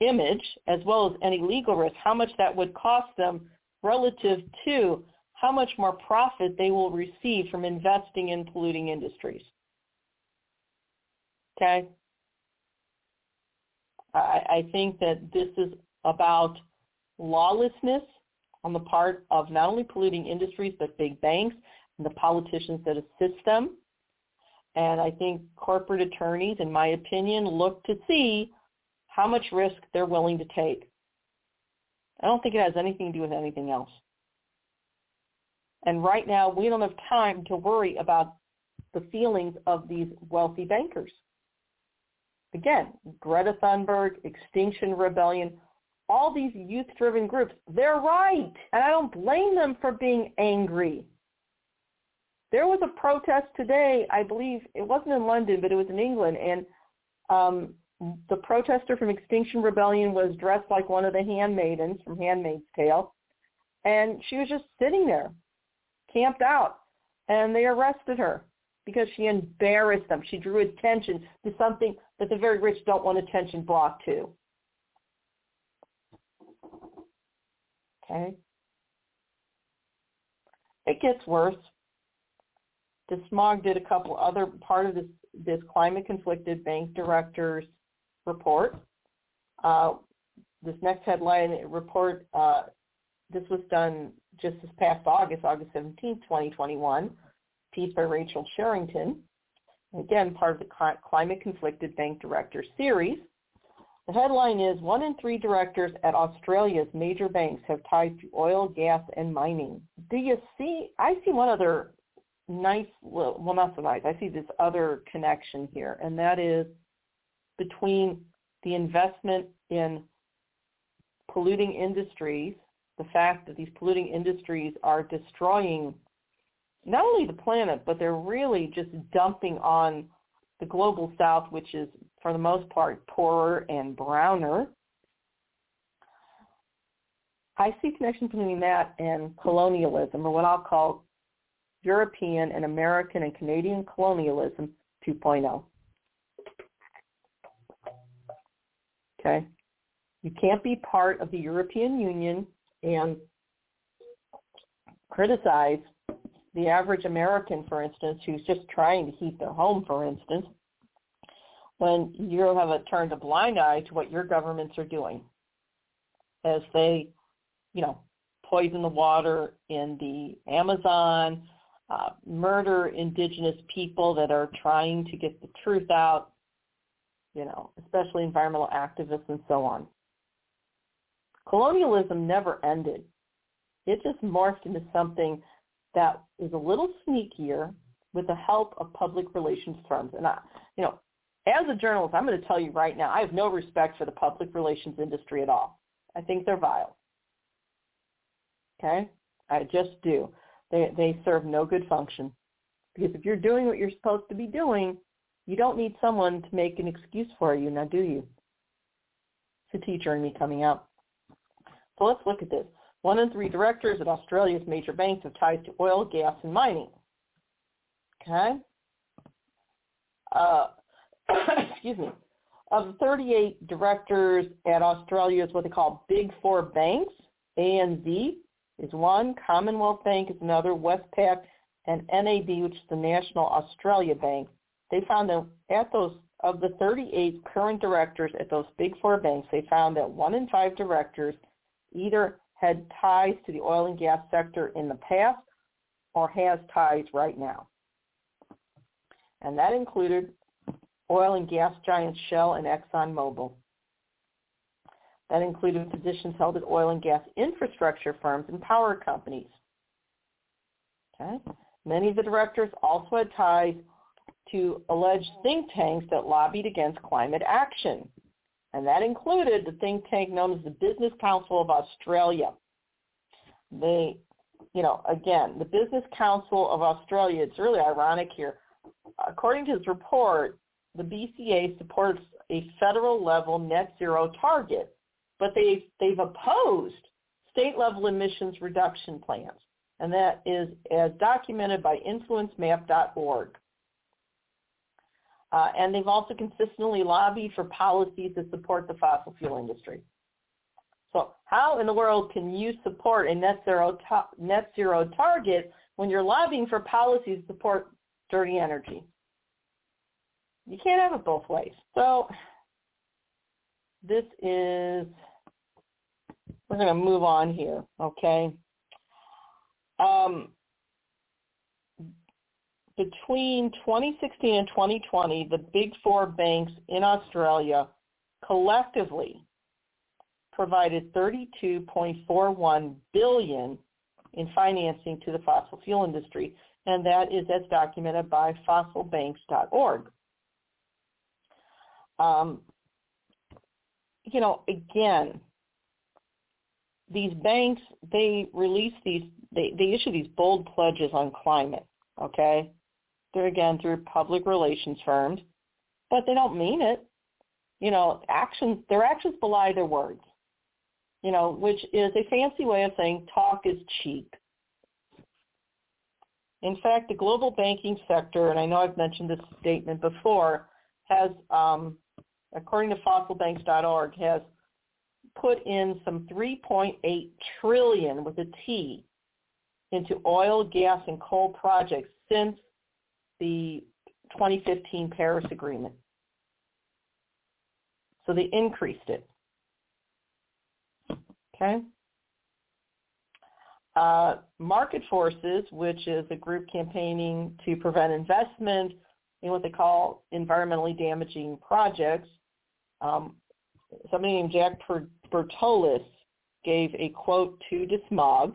image, as well as any legal risk, how much that would cost them relative to how much more profit they will receive from investing in polluting industries. Okay? I, I think that this is about lawlessness on the part of not only polluting industries, but big banks and the politicians that assist them. And I think corporate attorneys, in my opinion, look to see how much risk they're willing to take. I don't think it has anything to do with anything else. And right now, we don't have time to worry about the feelings of these wealthy bankers. Again, Greta Thunberg, Extinction Rebellion, all these youth-driven groups, they're right. And I don't blame them for being angry. There was a protest today, I believe, it wasn't in London, but it was in England, and um, the protester from Extinction Rebellion was dressed like one of the handmaidens from Handmaid's Tale, and she was just sitting there, camped out, and they arrested her because she embarrassed them. She drew attention to something that the very rich don't want attention brought to. Okay? It gets worse. DeSmog did a couple other part of this this climate conflicted bank directors report. Uh, this next headline report, uh, this was done just this past August, August 17, 2021, piece by Rachel Sherrington. Again, part of the Climate Conflicted Bank Director series. The headline is, one in three directors at Australia's major banks have ties to oil, gas, and mining. Do you see, I see one other nice, well, not so nice, I see this other connection here, and that is between the investment in polluting industries, the fact that these polluting industries are destroying not only the planet, but they're really just dumping on the global south, which is for the most part poorer and browner. I see connection between that and colonialism, or what I'll call European and American and Canadian colonialism 2.0. Okay? You can't be part of the European Union and criticize the average American, for instance, who's just trying to heat their home, for instance, when you have turned a blind eye to what your governments are doing as they, you know, poison the water in the Amazon, uh, murder indigenous people that are trying to get the truth out, you know, especially environmental activists and so on. Colonialism never ended. It just morphed into something that is a little sneakier with the help of public relations firms. And I, you know, as a journalist, I'm going to tell you right now, I have no respect for the public relations industry at all. I think they're vile. Okay? I just do. They they serve no good function. Because if you're doing what you're supposed to be doing, you don't need someone to make an excuse for you, now do you? It's a teacher in me coming out. So let's look at this. One in three directors at Australia's major banks have ties to oil, gas, and mining. Okay? Uh, excuse me. Of the 38 directors at Australia's what they call Big Four banks, ANZ is one, Commonwealth Bank is another, Westpac, and NAB, which is the National Australia Bank. They found that at those of the 38 current directors at those big four banks, they found that one in five directors either had ties to the oil and gas sector in the past or has ties right now. And that included oil and gas giants Shell and ExxonMobil. That included positions held at oil and gas infrastructure firms and power companies. Okay. Many of the directors also had ties to alleged think tanks that lobbied against climate action. And that included the think tank known as the Business Council of Australia. They, you know, again, the Business Council of Australia, it's really ironic here. According to this report, the BCA supports a federal level net zero target but they've, they've opposed state-level emissions reduction plans, and that is as documented by influencemap.org. Uh, and they've also consistently lobbied for policies that support the fossil fuel industry. So how in the world can you support a net zero, ta- net zero target when you're lobbying for policies to support dirty energy? You can't have it both ways. So this is, we're going to move on here, okay? Um, between 2016 and 2020, the big four banks in Australia collectively provided 32.41 billion in financing to the fossil fuel industry, and that is as documented by fossilbanks.org. Um, you know, again, these banks they release these they, they issue these bold pledges on climate, okay? They're again through public relations firms, but they don't mean it. You know, actions their actions belie their words. You know, which is a fancy way of saying talk is cheap. In fact, the global banking sector, and I know I've mentioned this statement before, has, um, according to fossilbanks.org, has put in some 3.8 trillion with a T into oil, gas, and coal projects since the 2015 Paris Agreement. So they increased it. Okay. Uh, Market Forces, which is a group campaigning to prevent investment in what they call environmentally damaging projects, um, somebody named Jack Bertolus gave a quote to DeSmog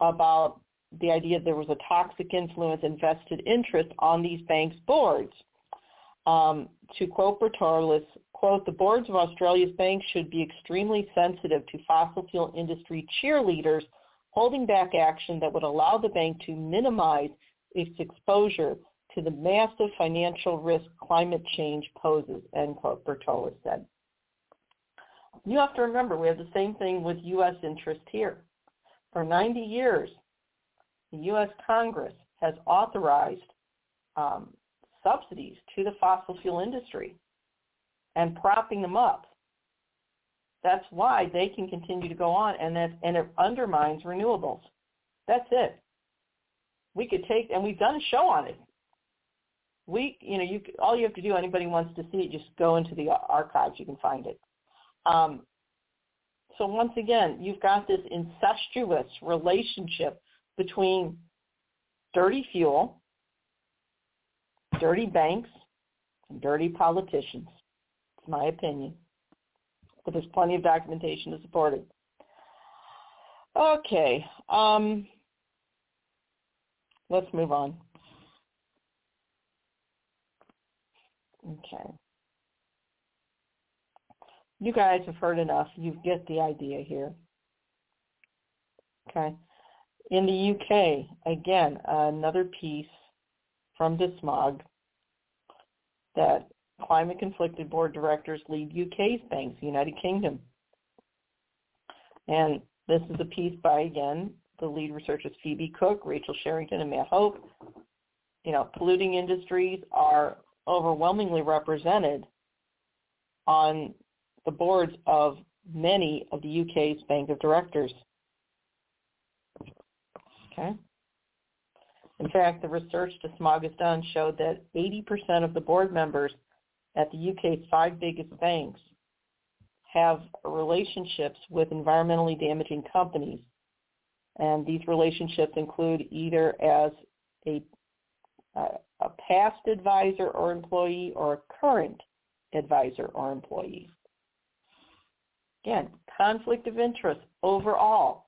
about the idea there was a toxic influence and vested interest on these banks' boards. Um, to quote Bertolus, quote, the boards of Australia's banks should be extremely sensitive to fossil fuel industry cheerleaders holding back action that would allow the bank to minimize its exposure to the massive financial risk climate change poses, end quote, Bertolus said. You have to remember, we have the same thing with U.S. interest here. For 90 years, the U.S. Congress has authorized um, subsidies to the fossil fuel industry and propping them up. That's why they can continue to go on, and that and it undermines renewables. That's it. We could take, and we've done a show on it. We, you know, you all you have to do. Anybody wants to see it, just go into the archives. You can find it. Um, so once again, you've got this incestuous relationship between dirty fuel, dirty banks, and dirty politicians. It's my opinion. But there's plenty of documentation to support it. Okay. Um, let's move on. Okay. You guys have heard enough. You get the idea here. Okay. In the UK, again, another piece from DeSmog that climate conflicted board directors lead UK's banks, United Kingdom. And this is a piece by, again, the lead researchers Phoebe Cook, Rachel Sherrington, and Matt Hope. You know, polluting industries are overwhelmingly represented on the boards of many of the UK's bank of directors. Okay. In fact, the research DeSmog has done showed that 80% of the board members at the UK's five biggest banks have relationships with environmentally damaging companies. And these relationships include either as a, a past advisor or employee or a current advisor or employee. Again, conflict of interest overall.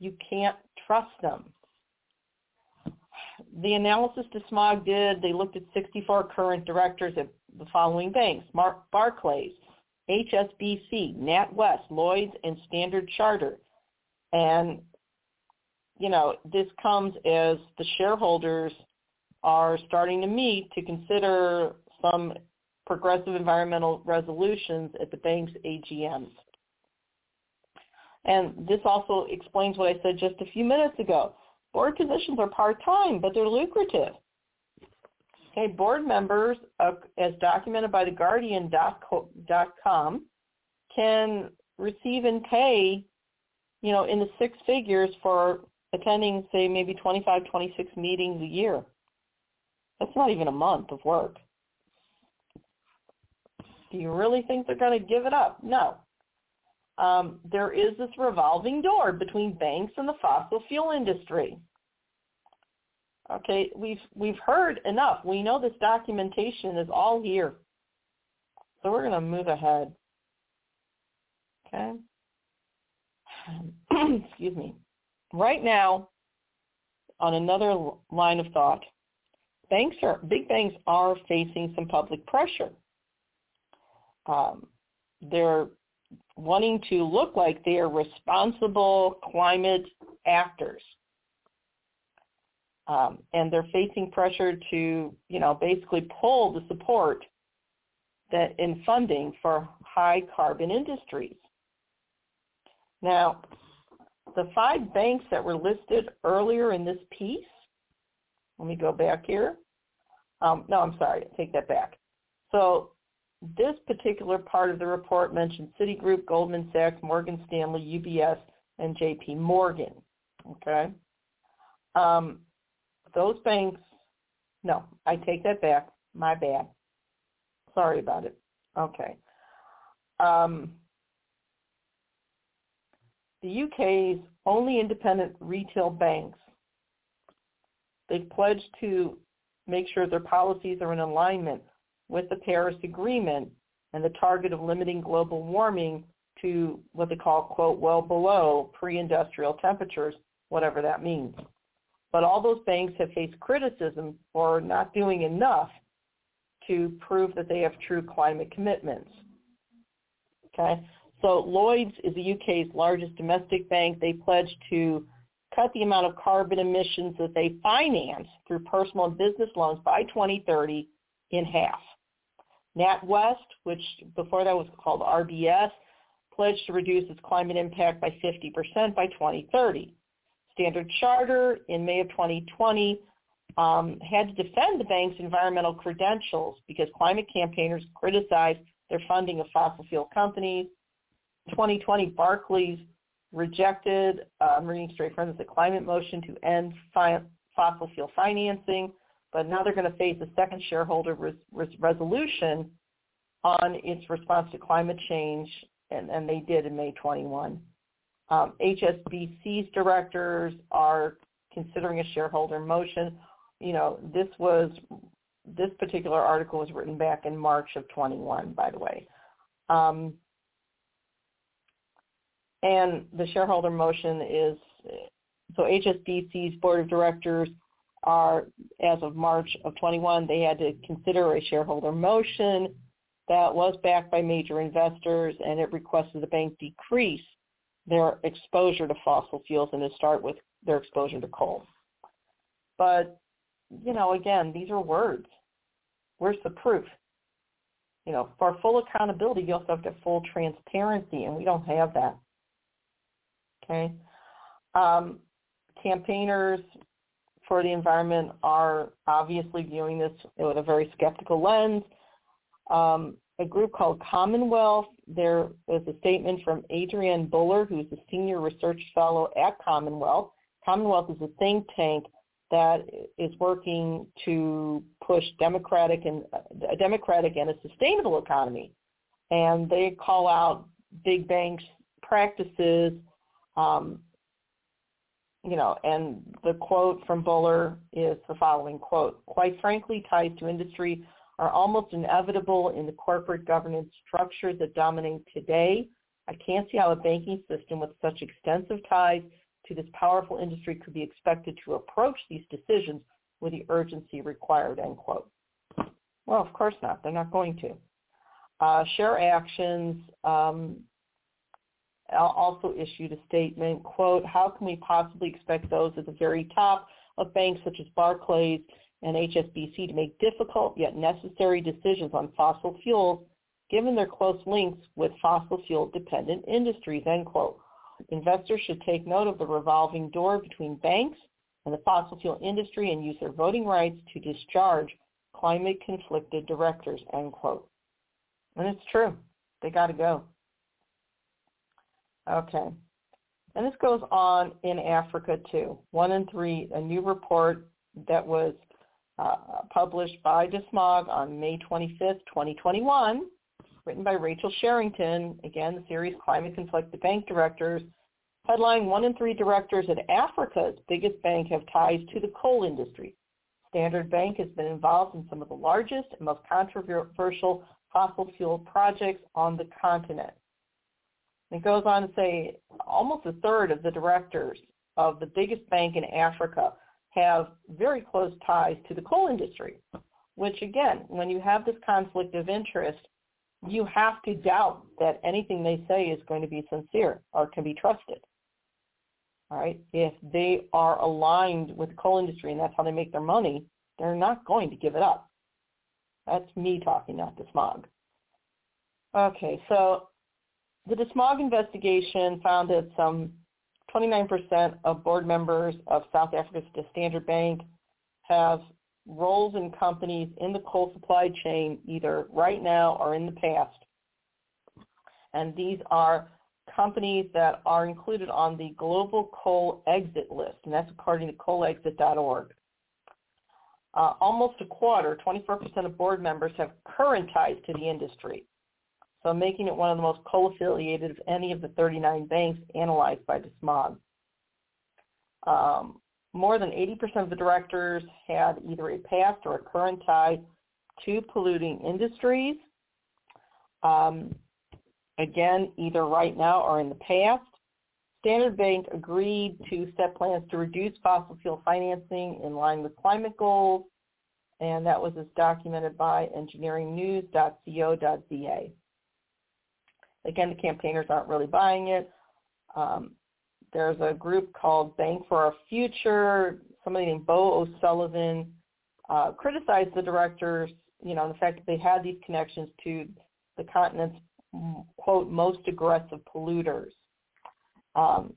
You can't trust them. The analysis DeSmog did, they looked at 64 current directors at the following banks, Mark Barclays, HSBC, NatWest, Lloyds, and Standard Chartered. And, you know, this comes as the shareholders are starting to meet to consider some progressive environmental resolutions at the bank's AGMs. And this also explains what I said just a few minutes ago. Board positions are part-time, but they're lucrative. Okay, board members, uh, as documented by the Guardian.com, can receive and pay, you know, in the six figures for attending, say, maybe 25, 26 meetings a year. That's not even a month of work. Do you really think they're going to give it up? No. Um, there is this revolving door between banks and the fossil fuel industry. Okay, we've we've heard enough. We know this documentation is all here. So we're going to move ahead. Okay. Excuse me. Right now, on another line of thought, banks are big banks are facing some public pressure. Um, they're wanting to look like they are responsible climate actors. Um, and they're facing pressure to, you know, basically pull the support that in funding for high carbon industries. Now, the five banks that were listed earlier in this piece, let me go back here. Um, no, I'm sorry, take that back. So this particular part of the report mentioned Citigroup, Goldman Sachs, Morgan Stanley, UBS, and JP Morgan. Okay. Um, those banks, no, I take that back. My bad. Sorry about it. Okay. Um, the UK's only independent retail banks, they've pledged to make sure their policies are in alignment with the Paris Agreement and the target of limiting global warming to what they call, quote, well below pre-industrial temperatures, whatever that means. But all those banks have faced criticism for not doing enough to prove that they have true climate commitments. Okay, so Lloyds is the UK's largest domestic bank. They pledged to cut the amount of carbon emissions that they finance through personal and business loans by 2030 in half. NatWest, which before that was called RBS, pledged to reduce its climate impact by 50% by 2030. Standard Charter in May of 2020 um, had to defend the bank's environmental credentials because climate campaigners criticized their funding of fossil fuel companies. 2020, Barclays rejected uh, Marine Stray Friends' the climate motion to end fi- fossil fuel financing but now they're going to face a second shareholder res- res- resolution on its response to climate change, and, and they did in May 21. Um, HSBC's directors are considering a shareholder motion. You know, this was this particular article was written back in March of 21, by the way. Um, and the shareholder motion is so HSBC's board of directors are, as of March of 21, they had to consider a shareholder motion that was backed by major investors, and it requested the bank decrease their exposure to fossil fuels and to start with their exposure to coal. But, you know, again, these are words. Where's the proof? You know, for full accountability, you also have to have full transparency, and we don't have that. Okay? Um, campaigners for the environment are obviously viewing this with a very skeptical lens. Um, a group called Commonwealth, there was a statement from Adrienne Buller, who's a senior research fellow at Commonwealth. Commonwealth is a think tank that is working to push democratic and a democratic and a sustainable economy. And they call out big banks practices um, you know, and the quote from Buller is the following quote, quite frankly, ties to industry are almost inevitable in the corporate governance structure that dominate today. I can't see how a banking system with such extensive ties to this powerful industry could be expected to approach these decisions with the urgency required, end quote. Well, of course not. They're not going to. Uh, ShareActions um, also issued a statement, quote, how can we possibly expect those at the very top of banks such as Barclays and HSBC to make difficult yet necessary decisions on fossil fuels given their close links with fossil fuel dependent industries, end quote. Investors should take note of the revolving door between banks and the fossil fuel industry and use their voting rights to discharge climate conflicted directors, end quote. And it's true. They got to go. Okay. And this goes on in Africa too. One in three, a new report that was uh, published by DeSmog on May 25th, 2021, written by Rachel Sherrington, again, the series Climate Conflicted Bank Directors. Headline, one in three directors at Africa's biggest bank have ties to the coal industry. Standard Bank has been involved in some of the largest and most controversial fossil fuel projects on the continent. It goes on to say almost a third of the directors of the biggest bank in Africa have very close ties to the coal industry, which again, when you have this conflict of interest, you have to doubt that anything they say is going to be sincere or can be trusted. All right. If they are aligned with the coal industry and that's how they make their money, they're not going to give it up. That's me talking, not DeSmog. Okay, so the DeSmog investigation found that some 29% of board members of South Africa's Standard Bank have roles in companies in the coal supply chain either right now or in the past. And these are companies that are included on the Global Coal Exit List, and that's according to coalexit.org. Uh, almost a quarter, 24% of board members have current ties to the industry so making it one of the most coal-affiliated of any of the 39 banks analyzed by DeSmog. Um, more than 80% of the directors had either a past or a current tie to polluting industries. Um, again, either right now or in the past. Standard Bank agreed to set plans to reduce fossil fuel financing in line with climate goals, and that was as documented by engineeringnews.co.za. Again, the campaigners aren't really buying it. Um, there's a group called Bank for Our Future. Somebody named Bo O'Sullivan uh, criticized the directors, you know, the fact that they had these connections to the continent's quote most aggressive polluters. Um,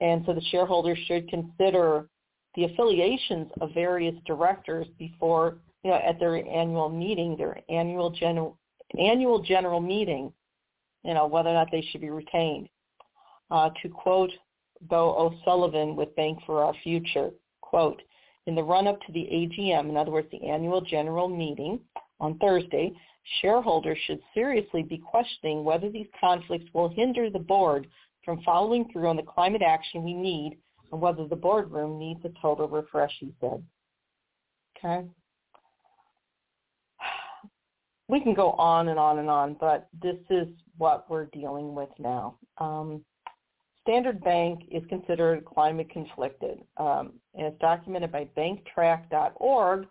and so the shareholders should consider the affiliations of various directors before, you know, at their annual meeting, their annual general annual general meeting, you know, whether or not they should be retained. Uh, to quote Bo O'Sullivan with Bank for Our Future, quote, in the run-up to the AGM, in other words, the annual general meeting on Thursday, shareholders should seriously be questioning whether these conflicts will hinder the board from following through on the climate action we need and whether the boardroom needs a total refresh, he said. Okay we can go on and on and on, but this is what we're dealing with now. Um, Standard Bank is considered climate conflicted. Um, and it's documented by banktrack.org.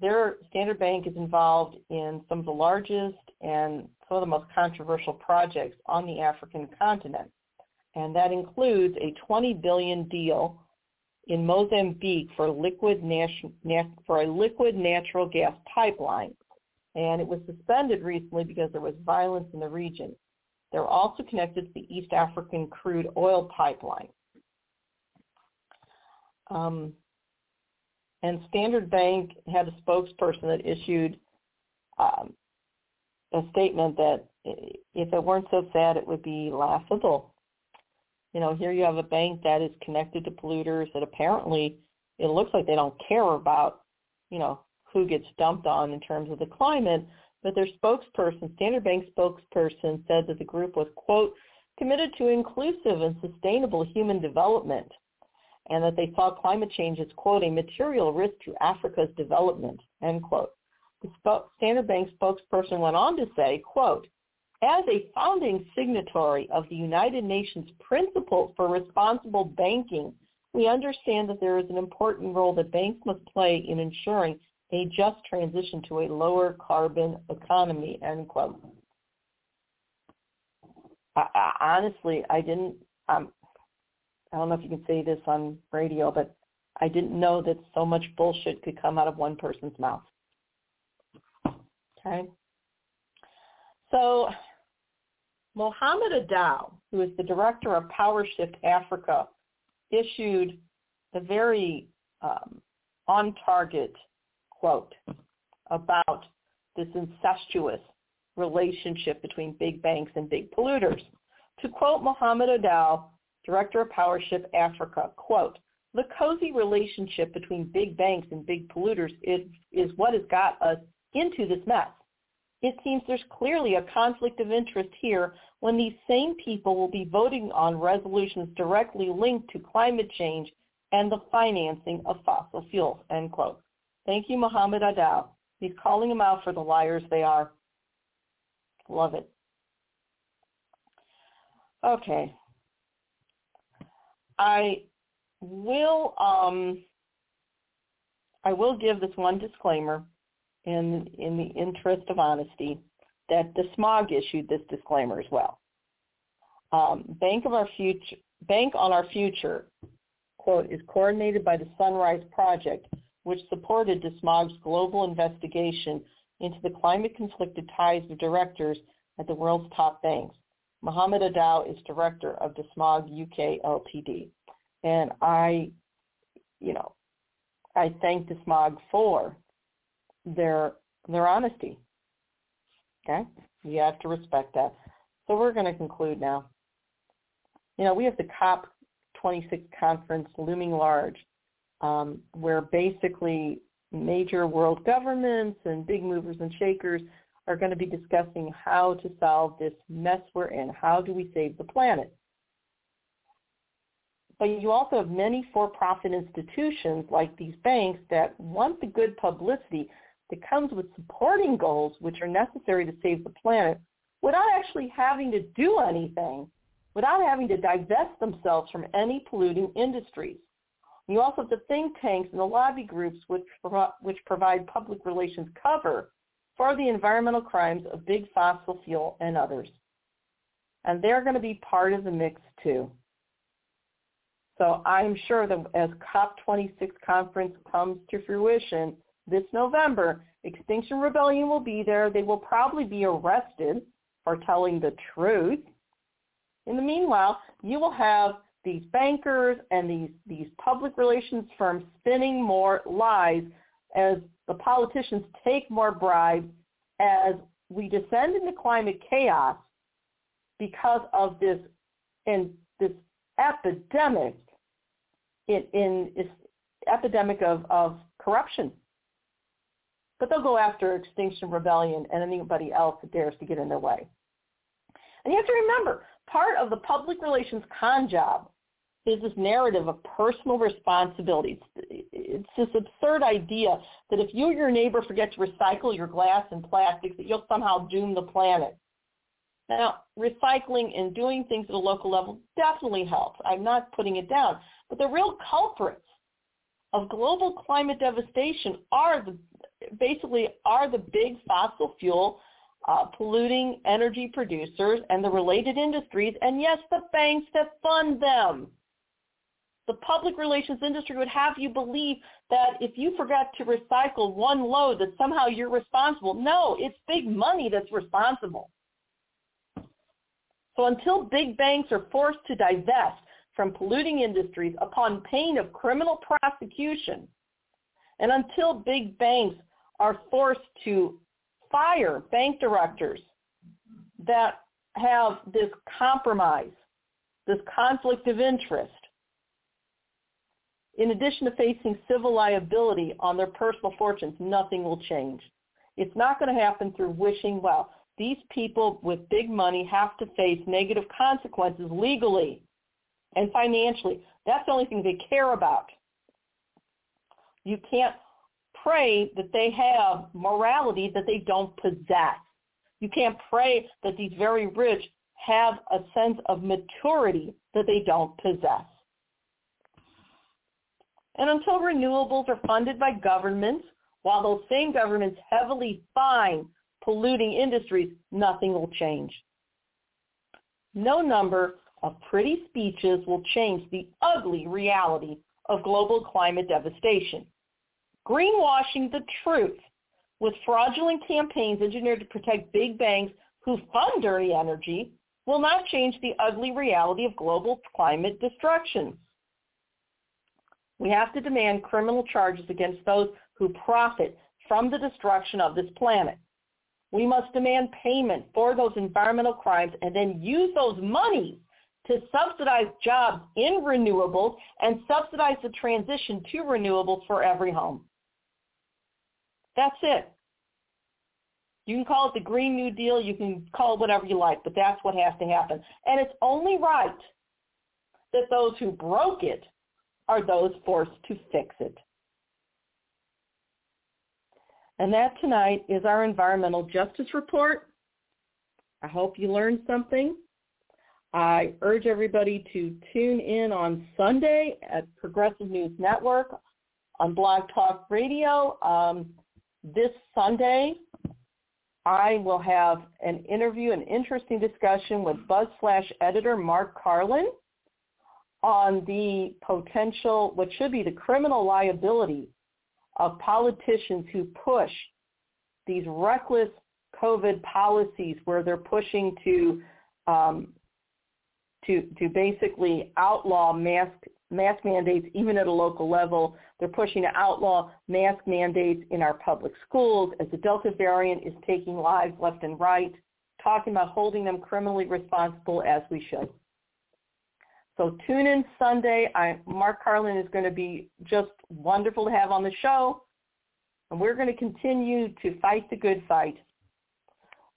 Their Standard Bank is involved in some of the largest and some of the most controversial projects on the African continent. And that includes a 20 billion deal in Mozambique for liquid nat- for a liquid natural gas pipeline and it was suspended recently because there was violence in the region. They're also connected to the East African crude oil pipeline. Um, and Standard Bank had a spokesperson that issued um, a statement that if it weren't so sad, it would be laughable. You know, here you have a bank that is connected to polluters that apparently it looks like they don't care about, you know, who gets dumped on in terms of the climate, but their spokesperson, Standard Bank spokesperson, said that the group was, quote, committed to inclusive and sustainable human development, and that they saw climate change as, quote, a material risk to Africa's development, end quote. The Standard Bank spokesperson went on to say, quote, as a founding signatory of the United Nations Principles for Responsible Banking, we understand that there is an important role that banks must play in ensuring a just transition to a lower carbon economy, end quote. I, I, honestly, I didn't, um, I don't know if you can say this on radio, but I didn't know that so much bullshit could come out of one person's mouth. Okay? So Mohammed Adow, who is the director of PowerShift Africa, issued a very um, on-target quote. about this incestuous relationship between big banks and big polluters. To quote Mohammed Adow, Director of PowerShift Africa, quote, the cozy relationship between big banks and big polluters is, is what has got us into this mess. It seems there's clearly a conflict of interest here when these same people will be voting on resolutions directly linked to climate change and the financing of fossil fuels, end quote. Thank you, Mohammed Adow. He's calling them out for the liars they are. Love it. Okay. I will um, I will give this one disclaimer in in the interest of honesty that the smog issued this disclaimer as well. Um, Bank of our future Bank on Our Future quote is coordinated by the Sunrise Project, which supported DeSmog's global investigation into the climate conflicted ties of directors at the world's top banks. Mohammed Adow is director of DeSmog UK Ltd. And I, you know, I thank DeSmog for their their honesty. Okay? You have to respect that. So we're going to conclude now. You know, we have the COP26 conference looming large, um, where basically major world governments and big movers and shakers are going to be discussing how to solve this mess we're in. How do we save the planet? But you also have many for-profit institutions like these banks that want the good publicity that comes with supporting goals which are necessary to save the planet without actually having to do anything, without having to divest themselves from any polluting industries. You also have the think tanks and the lobby groups which, which provide public relations cover for the environmental crimes of big fossil fuel and others. And they're going to be part of the mix too. So I'm sure that as COP26 conference comes to fruition this November, Extinction Rebellion will be there. They will probably be arrested for telling the truth. In the meanwhile, you will have these bankers and these, these public relations firms spinning more lies as the politicians take more bribes as we descend into climate chaos because of this and this epidemic in, in epidemic of, of corruption. But they'll go after Extinction Rebellion and anybody else that dares to get in their way. And you have to remember, part of the public relations con job is this narrative of personal responsibility. It's, it's this absurd idea that if you or your neighbor forget to recycle your glass and plastics, that you'll somehow doom the planet. Now, recycling and doing things at a local level definitely helps. I'm not putting it down. But the real culprits of global climate devastation are the, basically are the big fossil fuel uh, polluting energy producers and the related industries, and yes, the banks that fund them the public relations industry would have you believe that if you forgot to recycle one load that somehow you're responsible. No, it's big money that's responsible. So until big banks are forced to divest from polluting industries upon pain of criminal prosecution, and until big banks are forced to fire bank directors that have this compromise, this conflict of interest, in addition to facing civil liability on their personal fortunes, nothing will change. It's not going to happen through wishing well. These people with big money have to face negative consequences legally and financially. That's the only thing they care about. You can't pray that they have morality that they don't possess. You can't pray that these very rich have a sense of maturity that they don't possess. And until renewables are funded by governments, while those same governments heavily fine polluting industries, nothing will change. No number of pretty speeches will change the ugly reality of global climate devastation. Greenwashing the truth with fraudulent campaigns engineered to protect big banks who fund dirty energy will not change the ugly reality of global climate destruction. We have to demand criminal charges against those who profit from the destruction of this planet. We must demand payment for those environmental crimes and then use those monies to subsidize jobs in renewables and subsidize the transition to renewables for every home. That's it. You can call it the Green New Deal. You can call it whatever you like, but that's what has to happen. And it's only right that those who broke it are those forced to fix it. And that tonight is our Environmental Justice Report. I hope you learned something. I urge everybody to tune in on Sunday at Progressive News Network on Blog Talk Radio. Um, this Sunday, I will have an interview, an interesting discussion with Buzz Slash editor Mark Karlin on the potential, what should be the criminal liability of politicians who push these reckless COVID policies where they're pushing to um, to to basically outlaw mask mask mandates even at a local level. They're pushing to outlaw mask mandates in our public schools as the Delta variant is taking lives left and right, talking about holding them criminally responsible as we should. So tune in Sunday. I, Mark Karlin is going to be just wonderful to have on the show. And we're going to continue to fight the good fight.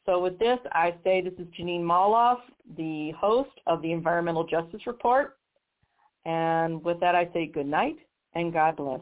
So with this, I say this is Jeanine Molloff, the host of the Environmental Justice Report. And with that, I say good night and God bless.